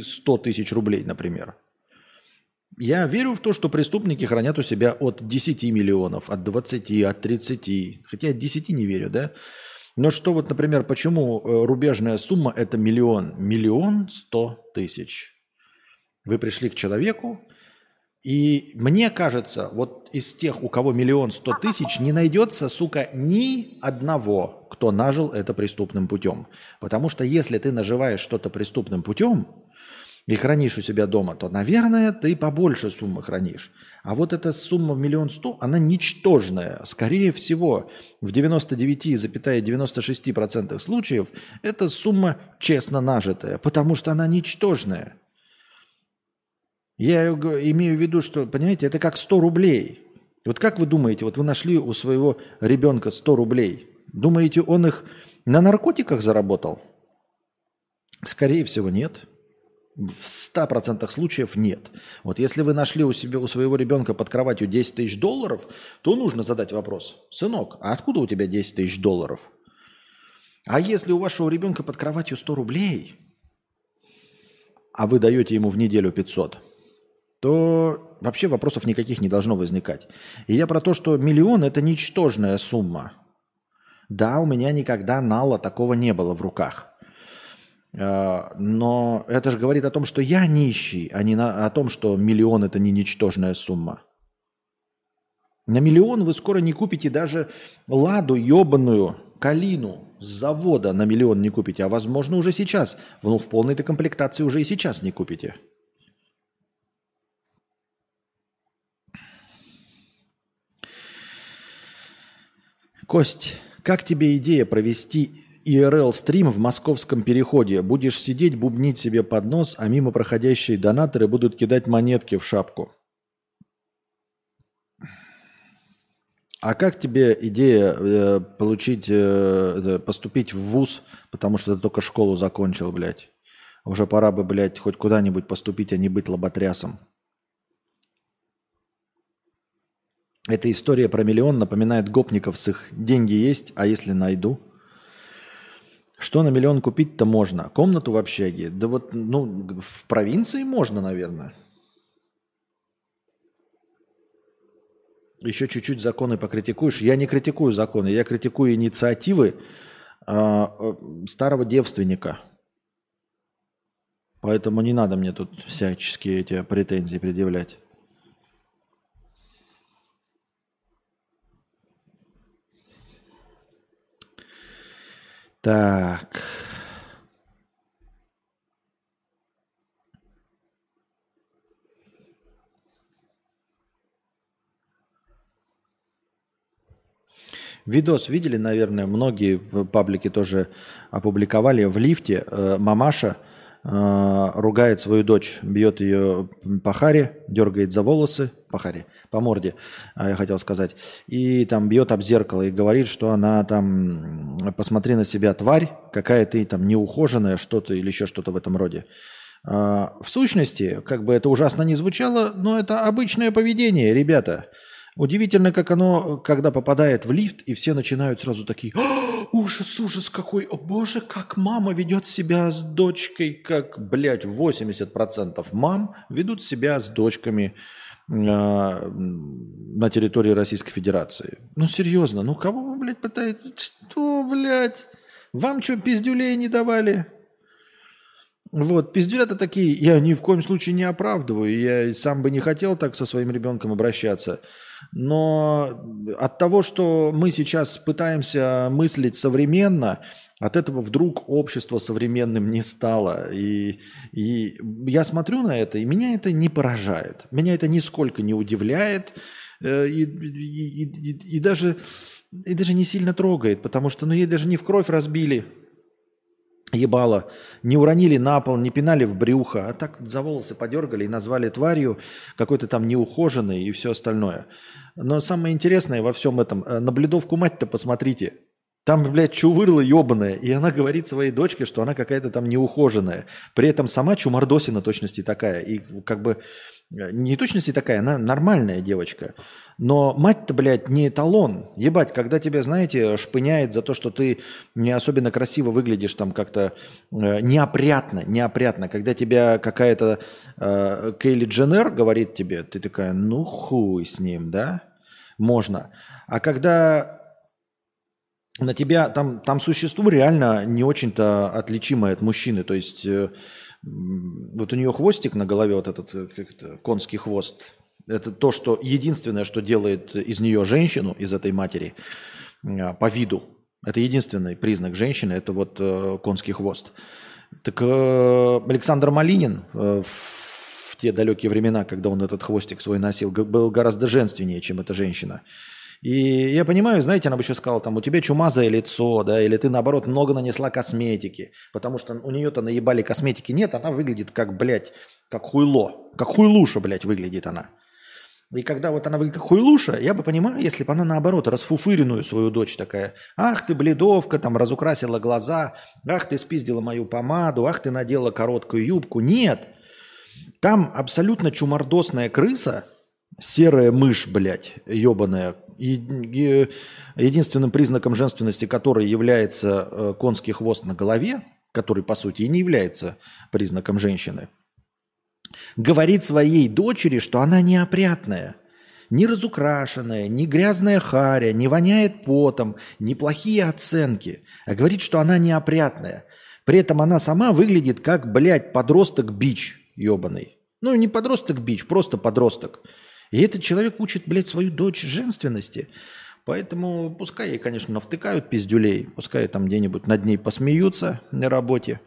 Speaker 1: сто тысяч рублей, например. Я верю в то, что преступники хранят у себя от 10 миллионов, от 20, от 30. Хотя от 10 не верю, да? Но что вот, например, почему э, рубежная сумма – это миллион? Миллион сто тысяч. Вы пришли к человеку, и мне кажется, вот из тех, у кого миллион сто тысяч, не найдется, сука, ни одного, кто нажил это преступным путем. Потому что если ты наживаешь что-то преступным путем и хранишь у себя дома, то, наверное, ты побольше суммы хранишь. А вот эта сумма в миллион сто, она ничтожная. Скорее всего, в 99,96% случаев эта сумма честно нажитая, потому что она ничтожная. Я имею в виду, что, понимаете, это как 100 рублей. Вот как вы думаете, вот вы нашли у своего ребенка 100 рублей, думаете, он их на наркотиках заработал? Скорее всего, нет. В 100% случаев нет. Вот если вы нашли у, себя, у своего ребенка под кроватью 10 тысяч долларов, то нужно задать вопрос. Сынок, а откуда у тебя 10 тысяч долларов? А если у вашего ребенка под кроватью 100 рублей, а вы даете ему в неделю 500, то вообще вопросов никаких не должно возникать. И я про то, что миллион – это ничтожная сумма. Да, у меня никогда нала такого не было в руках. Э, Но это же говорит о том, что я нищий, а не на- о том, что миллион – это не ничтожная сумма. На миллион вы скоро не купите даже ладу ебаную, калину с завода на миллион не купите, а возможно уже сейчас. Ну, в полной-то комплектации уже и сейчас не купите. Кость, как тебе идея провести IRL-стрим в московском переходе? Будешь сидеть, бубнить себе под нос, а мимо проходящие донаторы будут кидать монетки в шапку. А как тебе идея э, получить, э, поступить в ВУЗ, потому что ты только школу закончил, блядь? Уже пора бы, блядь, хоть куда-нибудь поступить, а не быть лоботрясом. Эта история про миллион напоминает гопников с их «деньги есть, а если найду?» Что на миллион купить-то можно? Комнату в общаге? Да вот, ну, в провинции можно, наверное. Еще чуть-чуть законы покритикуешь. Я не критикую законы, я критикую инициативы а, э, старого девственника. Поэтому не надо мне тут всяческие эти претензии предъявлять. Так. Видос видели, наверное, многие в паблике тоже опубликовали. В лифте э, мамаша ругает свою дочь, бьет ее по харе, дергает за волосы, по харе, по морде, э, я хотел сказать, и там бьет об зеркало и говорит, что она там, посмотри на себя, тварь, какая ты там неухоженная, что-то или еще что-то в этом роде. А, в сущности, как бы это ужасно не звучало, но это обычное поведение, ребята. Удивительно, как оно, когда попадает в лифт, и все начинают сразу такие, «А, ужас, ужас какой, о боже, как мама ведет себя с дочкой, как, блядь, 80% мам ведут себя с дочками а, на территории Российской Федерации. Ну, серьезно, ну кого вы, блядь, пытаетесь? Что, блядь? Вам что, пиздюлей не давали? Вот, пиздюля-то такие, я ни в коем случае не оправдываю, я сам бы не хотел так со своим ребенком обращаться. Но от того, что мы сейчас пытаемся мыслить современно, от этого вдруг общество современным не стало. И, и я смотрю на это, и меня это не поражает. Меня это нисколько не удивляет. Э, и, и, и, и, даже, и даже не сильно трогает, потому что ну, ей даже не в кровь разбили ебало, не уронили на пол, не пинали в брюхо, а так за волосы подергали и назвали тварью какой-то там неухоженной и все остальное. Но самое интересное во всем этом, э, на бледовку мать-то посмотрите. Там, блядь, чувырла ебаная, и она говорит своей дочке, что она какая-то там неухоженная. При этом сама чумардосина точности такая. И как бы Э, не точности такая, она нормальная девочка. Но мать-то, блядь, не эталон. Ебать, когда тебя, знаете, шпыняет за то, что ты не особенно красиво выглядишь там как-то э, неопрятно, неопрятно. Когда тебя какая-то э, Кейли Дженнер говорит тебе, ты такая, ну хуй с ним, да? Можно. А когда на тебя там, там существо реально не очень-то отличимое от мужчины. То есть э, вот у нее хвостик на голове, вот этот э, как это, конский хвост. Это то, что единственное, что делает из нее женщину, из этой матери, а, по виду. Это единственный признак женщины, это вот э, конский хвост. Так э, Александр Малинин в те далекие времена, когда он этот хвостик свой носил, был гораздо женственнее, чем эта женщина. И я понимаю, знаете, она бы еще сказала, там, у тебя чумазое лицо, да, или ты, наоборот, много нанесла косметики, потому что у нее-то наебали косметики нет, она выглядит как, блядь, как хуйло, как хуйлуша, блядь, выглядит она. И когда вот она выглядит как хуйлуша, я бы понимаю, если бы она, наоборот, расфуфыренную свою дочь такая, ах ты, бледовка, там, разукрасила глаза, ах ты, спиздила мою помаду, ах ты, надела короткую юбку. Нет, там абсолютно чумордосная крыса, серая мышь, блядь, ебаная, единственным признаком женственности которой является э, конский хвост на голове, который, по сути, и не является признаком женщины, говорит своей дочери, что она неопрятная, не разукрашенная, не грязная харя, не воняет потом, неплохие оценки, а говорит, что она неопрятная. При этом она сама выглядит как, блядь, подросток-бич ебаный. Ну, не подросток-бич, просто подросток. И этот человек учит, блядь, свою дочь женственности. Поэтому пускай ей, конечно, навтыкают пиздюлей, пускай там где-нибудь над ней посмеются на работе.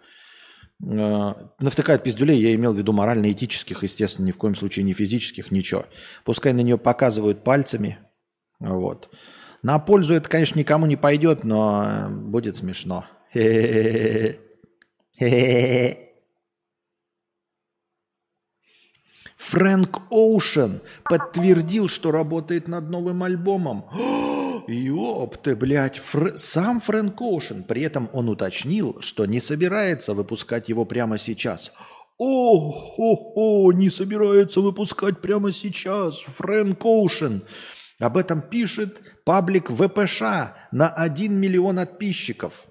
Speaker 1: Э, навтыкают пиздюлей, я имел в виду морально-этических, естественно, ни в коем случае не физических, ничего. Пускай на нее показывают пальцами. Вот. На пользу это, конечно, никому не пойдет, но будет смешно. Хе-хе-хе. Фрэнк Оушен подтвердил, что работает над новым альбомом. Ёп ты, блядь, Фр... сам Фрэнк Оушен. При этом он уточнил, что не собирается выпускать его прямо сейчас. О, о, о, не собирается выпускать прямо сейчас Фрэнк Оушен. Об этом пишет паблик ВПШ на 1 миллион подписчиков.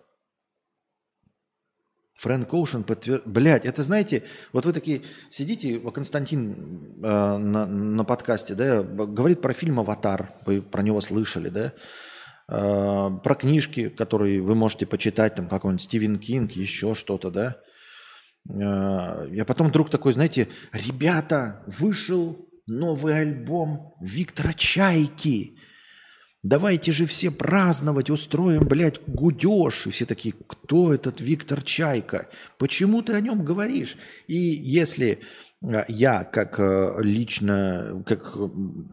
Speaker 1: Фрэнк Оушен подтвердил... Блядь, это знаете, вот вы такие сидите, Константин э, на, на подкасте, да, говорит про фильм «Аватар», вы про него слышали, да, э, про книжки, которые вы можете почитать, там какой-нибудь Стивен Кинг, еще что-то, да. Э, я потом вдруг такой, знаете, ребята, вышел новый альбом Виктора Чайки. Давайте же все праздновать, устроим, блядь, гудеж. И все такие, кто этот Виктор Чайка? Почему ты о нем говоришь? И если э, я как э, лично, как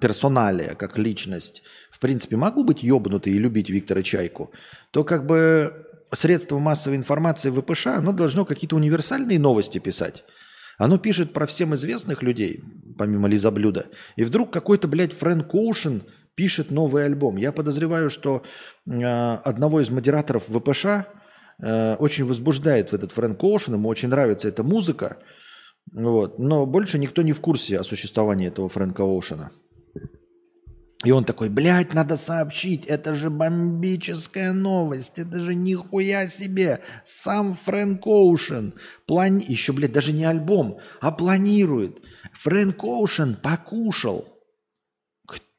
Speaker 1: персоналия, как личность, в принципе, могу быть ебнутый и любить Виктора Чайку, то как бы средство массовой информации ВПШ, оно должно какие-то универсальные новости писать. Оно пишет про всем известных людей, помимо Лизаблюда. И вдруг какой-то, блядь, Фрэнк Оушен – пишет новый альбом. Я подозреваю, что э, одного из модераторов ВПШ э, очень возбуждает в этот Фрэнк Оушен, ему очень нравится эта музыка. Вот. Но больше никто не в курсе о существовании этого Фрэнка Оушена. И он такой, блядь, надо сообщить, это же бомбическая новость, это же нихуя себе, сам Фрэнк Оушен, плани... еще, блядь, даже не альбом, а планирует. Фрэнк Оушен покушал.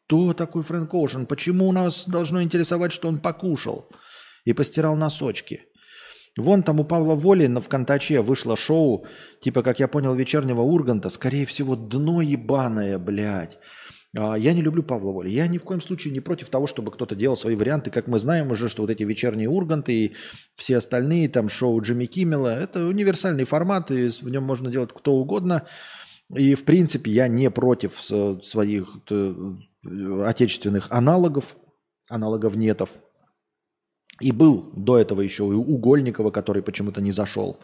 Speaker 1: Кто такой Фрэнк Оушен? Почему нас должно интересовать, что он покушал? И постирал носочки. Вон там у Павла Воли на ВКонтаче вышло шоу, типа, как я понял, вечернего Урганта, скорее всего, дно ебаное, блядь. А, я не люблю Павла Воли. Я ни в коем случае не против того, чтобы кто-то делал свои варианты. Как мы знаем уже, что вот эти вечерние Урганты и все остальные, там шоу Джимми Киммела, это универсальный формат, и в нем можно делать кто угодно. И, в принципе, я не против своих э, отечественных аналогов, аналогов нетов. И был до этого еще и Угольникова, который почему-то не зашел.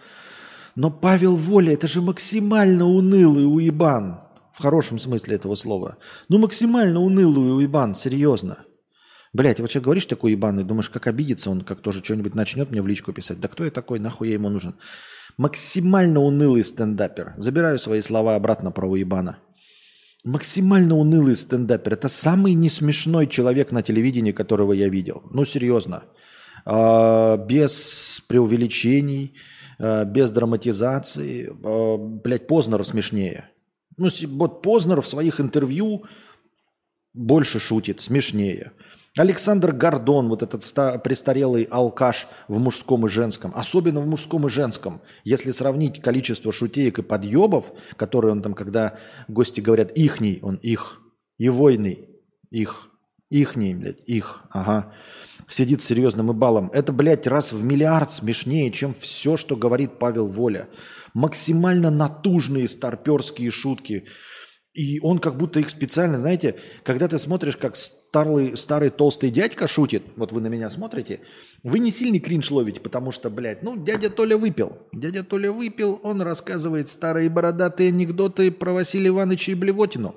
Speaker 1: Но Павел Воля, это же максимально унылый уебан. В хорошем смысле этого слова. Ну, максимально унылый уебан, серьезно. Блять, вот что говоришь такой ебаный, думаешь, как обидится он, как тоже что-нибудь начнет мне в личку писать. Да кто я такой, нахуй я ему нужен? Максимально унылый стендапер. Забираю свои слова обратно про уебана. Максимально унылый стендапер. Это самый несмешной человек на телевидении, которого я видел. Ну, серьезно. А, без преувеличений, а, без драматизации. А, блять, Познер смешнее. Ну, вот Познер в своих интервью больше шутит, смешнее. Александр Гордон, вот этот престарелый алкаш в мужском и женском, особенно в мужском и женском, если сравнить количество шутеек и подъебов, которые он там, когда гости говорят «ихний», он «их», «егойный», «их», «ихний», блядь, «их», ага, сидит с серьезным и балом. Это, блядь, раз в миллиард смешнее, чем все, что говорит Павел Воля. Максимально натужные старперские шутки – и он как будто их специально, знаете, когда ты смотришь, как старый, старый толстый дядька шутит, вот вы на меня смотрите, вы не сильный кринж ловите, потому что, блядь, ну, дядя Толя выпил. Дядя Толя выпил, он рассказывает старые бородатые анекдоты про Василия Ивановича и Блевотину.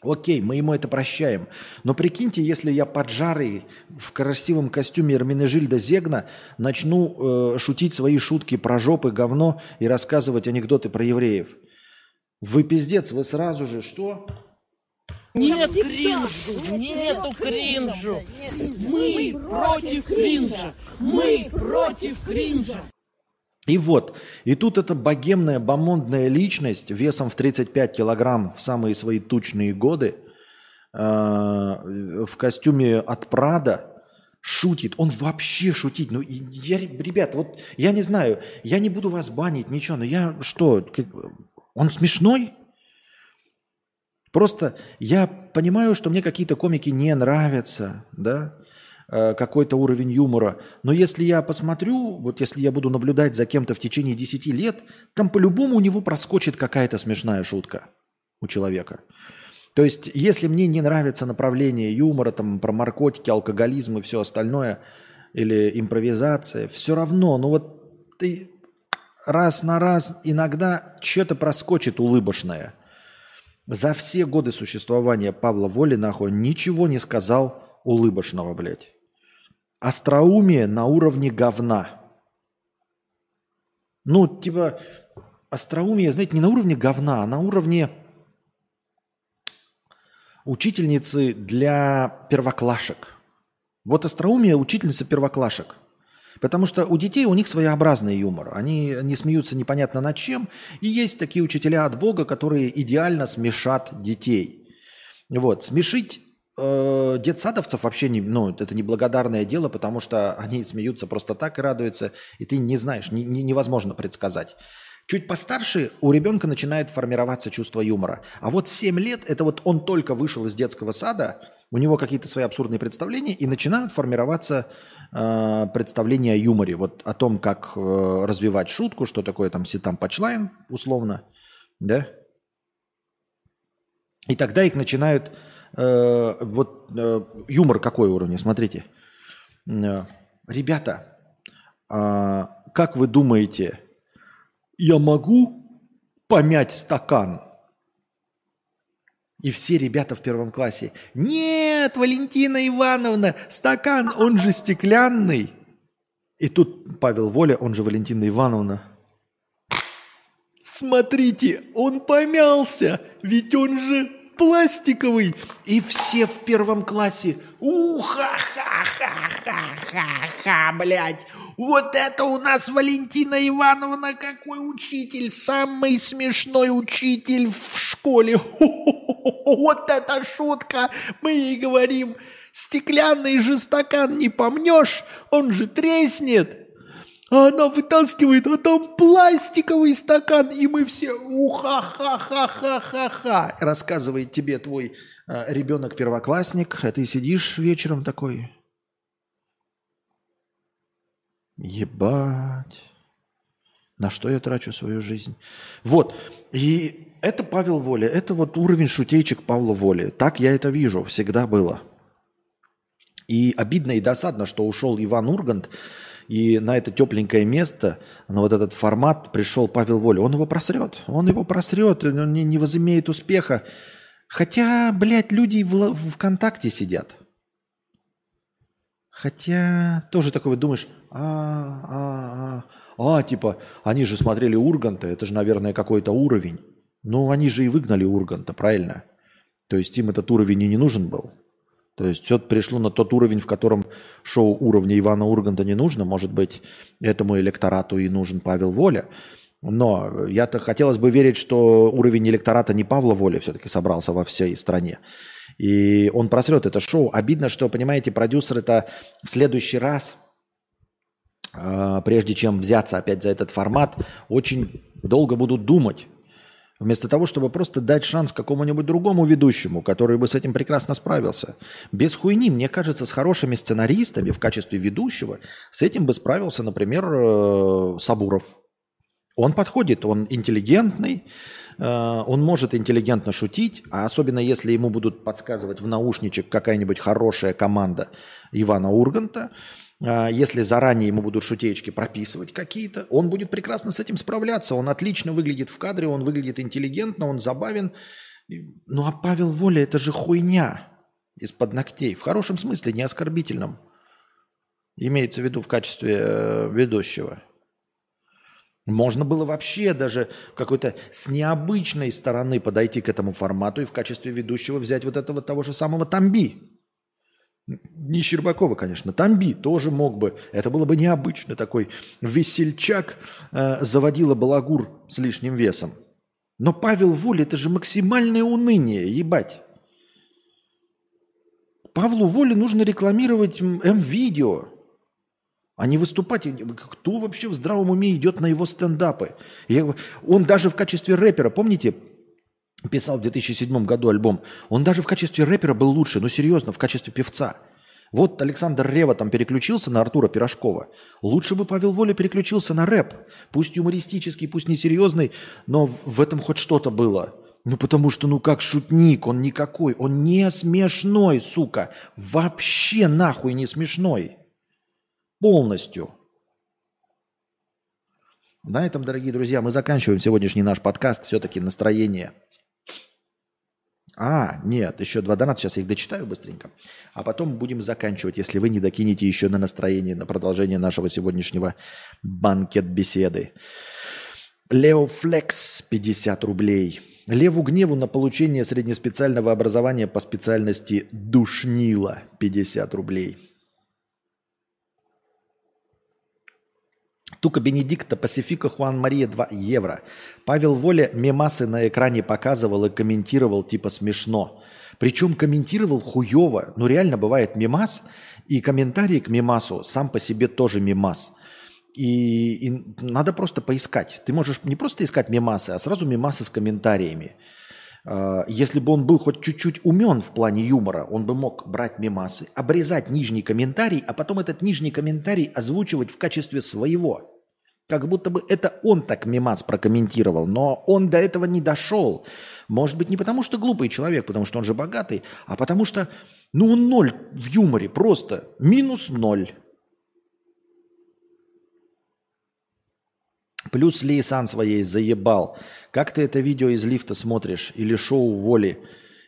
Speaker 1: Окей, мы ему это прощаем. Но прикиньте, если я поджарый в красивом костюме Эрминежильда Зегна начну э, шутить свои шутки про жопы, говно и рассказывать анекдоты про евреев – вы пиздец, вы сразу же что?
Speaker 4: Нет кринжу, нету кринжу. Мы против кринжа. Мы против кринжа.
Speaker 1: И вот, и тут эта богемная, бомондная личность весом в 35 килограмм в самые свои тучные годы э, в костюме от Прада шутит. Он вообще шутит. Ну, я, ребят, вот я не знаю, я не буду вас банить, ничего, но я что, он смешной? Просто я понимаю, что мне какие-то комики не нравятся, да, э, какой-то уровень юмора. Но если я посмотрю, вот если я буду наблюдать за кем-то в течение 10 лет, там по-любому у него проскочит какая-то смешная шутка у человека. То есть, если мне не нравится направление юмора, там, про наркотики, алкоголизм и все остальное, или импровизация, все равно, ну вот ты раз на раз иногда что-то проскочит улыбошное. За все годы существования Павла Воли нахуй ничего не сказал улыбошного, блядь. Остроумие на уровне говна. Ну, типа, остроумие, знаете, не на уровне говна, а на уровне учительницы для первоклашек. Вот остроумие учительница первоклашек – Потому что у детей у них своеобразный юмор. Они не смеются непонятно над чем. И есть такие учителя от Бога, которые идеально смешат детей. Вот. Смешить э, детсадовцев вообще не, ну, это неблагодарное дело, потому что они смеются просто так и радуются, и ты не знаешь, не, не, невозможно предсказать. Чуть постарше у ребенка начинает формироваться чувство юмора. А вот 7 лет, это вот он только вышел из детского сада, у него какие-то свои абсурдные представления, и начинают формироваться э, представления о юморе, вот о том, как э, развивать шутку, что такое там ситам пачлайн, условно, да? И тогда их начинают, э, вот э, юмор какой уровня, смотрите. Э, ребята, э, как вы думаете, я могу помять стакан? И все ребята в первом классе, нет, Валентина Ивановна, стакан, он же стеклянный. И тут Павел Воля, он же Валентина Ивановна. Смотрите, он помялся, ведь он же пластиковый. И все в первом классе. Уха-ха-ха-ха-ха-ха, блядь. Вот это у нас Валентина Ивановна, какой учитель. Самый смешной учитель в школе. Вот это шутка. Мы ей говорим, стеклянный же стакан не помнешь, он же треснет. А она вытаскивает, а там пластиковый стакан, и мы все уха-ха-ха-ха-ха-ха. Рассказывает тебе твой э, ребенок-первоклассник, а ты сидишь вечером такой. Ебать. На что я трачу свою жизнь? Вот. И это Павел Воля. Это вот уровень шутейчик Павла Воли. Так я это вижу. Всегда было. И обидно и досадно, что ушел Иван Ургант, и на это тепленькое место, на вот этот формат пришел Павел Воля. Он его просрет. Он его просрет, он не, не возымеет успеха. Хотя, блядь, люди в, ВКонтакте сидят. Хотя тоже такой вот думаешь, а, а, а, а, типа, они же смотрели Урганта, это же, наверное, какой-то уровень. Ну, они же и выгнали Урганта, правильно? То есть им этот уровень и не нужен был. То есть все пришло на тот уровень, в котором шоу уровня Ивана Урганта не нужно. Может быть, этому электорату и нужен Павел Воля. Но я-то хотелось бы верить, что уровень электората не Павла Воля все-таки собрался во всей стране. И он просрет это шоу. Обидно, что, понимаете, продюсер это в следующий раз, а, прежде чем взяться опять за этот формат, очень долго будут думать, Вместо того, чтобы просто дать шанс какому-нибудь другому ведущему, который бы с этим прекрасно справился. Без хуйни, мне кажется, с хорошими сценаристами в качестве ведущего с этим бы справился, например, э, Сабуров. Он подходит, он интеллигентный, он может интеллигентно шутить, а особенно если ему будут подсказывать в наушничек какая-нибудь хорошая команда Ивана Урганта – а, если заранее ему будут шутеечки прописывать какие-то, он будет прекрасно с этим справляться. Он отлично выглядит в кадре, он выглядит интеллигентно, он забавен. Ну а Павел Воля это же хуйня из-под ногтей. В хорошем смысле, не оскорбительном. Имеется в виду в качестве э, ведущего. Можно было вообще даже какой-то с необычной стороны подойти к этому формату и в качестве ведущего взять вот этого того же самого Тамби. Не Щербакова, конечно, Тамби тоже мог бы. Это было бы необычно. Такой весельчак э, заводила балагур с лишним весом. Но Павел Воля – это же максимальное уныние, ебать. Павлу Воле нужно рекламировать М-видео, а не выступать. Кто вообще в здравом уме идет на его стендапы? Я, он даже в качестве рэпера, помните, писал в 2007 году альбом, он даже в качестве рэпера был лучше, ну серьезно, в качестве певца. Вот Александр Рева там переключился на Артура Пирожкова. Лучше бы Павел Воля переключился на рэп. Пусть юмористический, пусть несерьезный, но в этом хоть что-то было. Ну потому что, ну как шутник, он никакой, он не смешной, сука. Вообще нахуй не смешной. Полностью. На этом, дорогие друзья, мы заканчиваем сегодняшний наш подкаст. Все-таки настроение – а, нет, еще два доната, сейчас я их дочитаю быстренько. А потом будем заканчивать, если вы не докинете еще на настроение, на продолжение нашего сегодняшнего банкет-беседы. Лео Флекс, 50 рублей. Леву Гневу на получение среднеспециального образования по специальности душнила, 50 рублей. Тука Бенедикта, Пасифика Хуан Мария 2 евро. Павел Воля мемасы на экране показывал и комментировал типа смешно. Причем комментировал хуево. Ну реально бывает мемас, и комментарий к мемасу сам по себе тоже мемас. И, и надо просто поискать. Ты можешь не просто искать мемасы, а сразу мемасы с комментариями. А, если бы он был хоть чуть-чуть умен в плане юмора, он бы мог брать мемасы, обрезать нижний комментарий, а потом этот нижний комментарий озвучивать в качестве своего. Как будто бы это он так мемас прокомментировал, но он до этого не дошел. Может быть, не потому что глупый человек, потому что он же богатый, а потому что, ну, он ноль в юморе, просто минус ноль. Плюс Лейсан своей заебал. Как ты это видео из лифта смотришь? Или шоу Воли?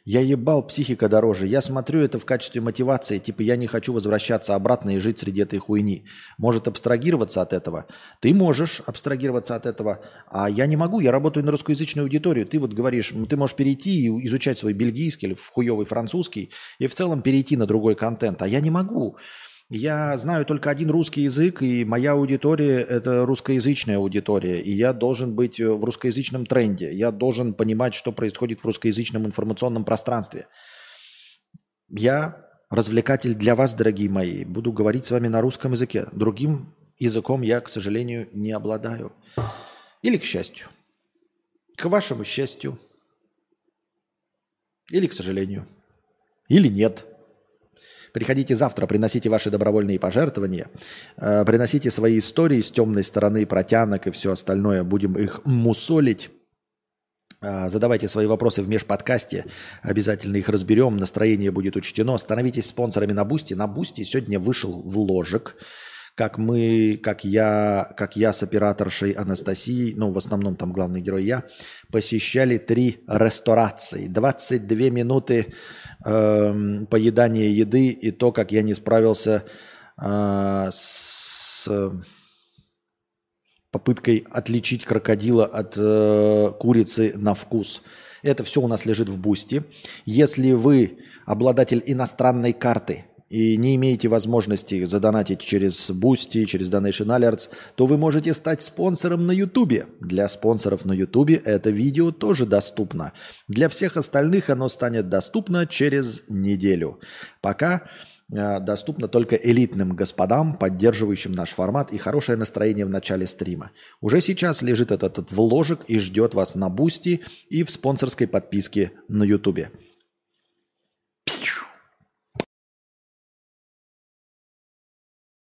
Speaker 1: Я ебал, психика дороже. Я смотрю это в качестве мотивации. Типа я не хочу возвращаться обратно и жить среди этой хуйни. Может абстрагироваться от этого? Ты можешь абстрагироваться от этого. А я не могу. Я работаю на русскоязычную аудиторию. Ты вот говоришь, ты можешь перейти и изучать свой бельгийский или хуевый французский и в целом перейти на другой контент. А я не могу. Я знаю только один русский язык, и моя аудитория – это русскоязычная аудитория, и я должен быть в русскоязычном тренде. Я должен понимать, что происходит в русскоязычном информационном пространстве. Я развлекатель для вас, дорогие мои. Буду говорить с вами на русском языке. Другим языком я, к сожалению, не обладаю. Или к счастью. К вашему счастью. Или к сожалению. Или нет. Приходите завтра, приносите ваши добровольные пожертвования, э, приносите свои истории с темной стороны, протянок и все остальное. Будем их мусолить. Э, задавайте свои вопросы в межподкасте. Обязательно их разберем. Настроение будет учтено. Становитесь спонсорами на Boosty. На Boosty сегодня вышел вложек как мы, как я, как я с операторшей Анастасией, ну, в основном там главный герой я, посещали три ресторации. 22 минуты э, поедания еды и то, как я не справился э, с попыткой отличить крокодила от э, курицы на вкус. Это все у нас лежит в бусте. Если вы обладатель иностранной карты – и не имеете возможности задонатить через Boosty, через Donation Alerts, то вы можете стать спонсором на YouTube. Для спонсоров на YouTube это видео тоже доступно. Для всех остальных оно станет доступно через неделю. Пока э, доступно только элитным господам, поддерживающим наш формат и хорошее настроение в начале стрима. Уже сейчас лежит этот, этот вложек и ждет вас на Boosty и в спонсорской подписке на YouTube.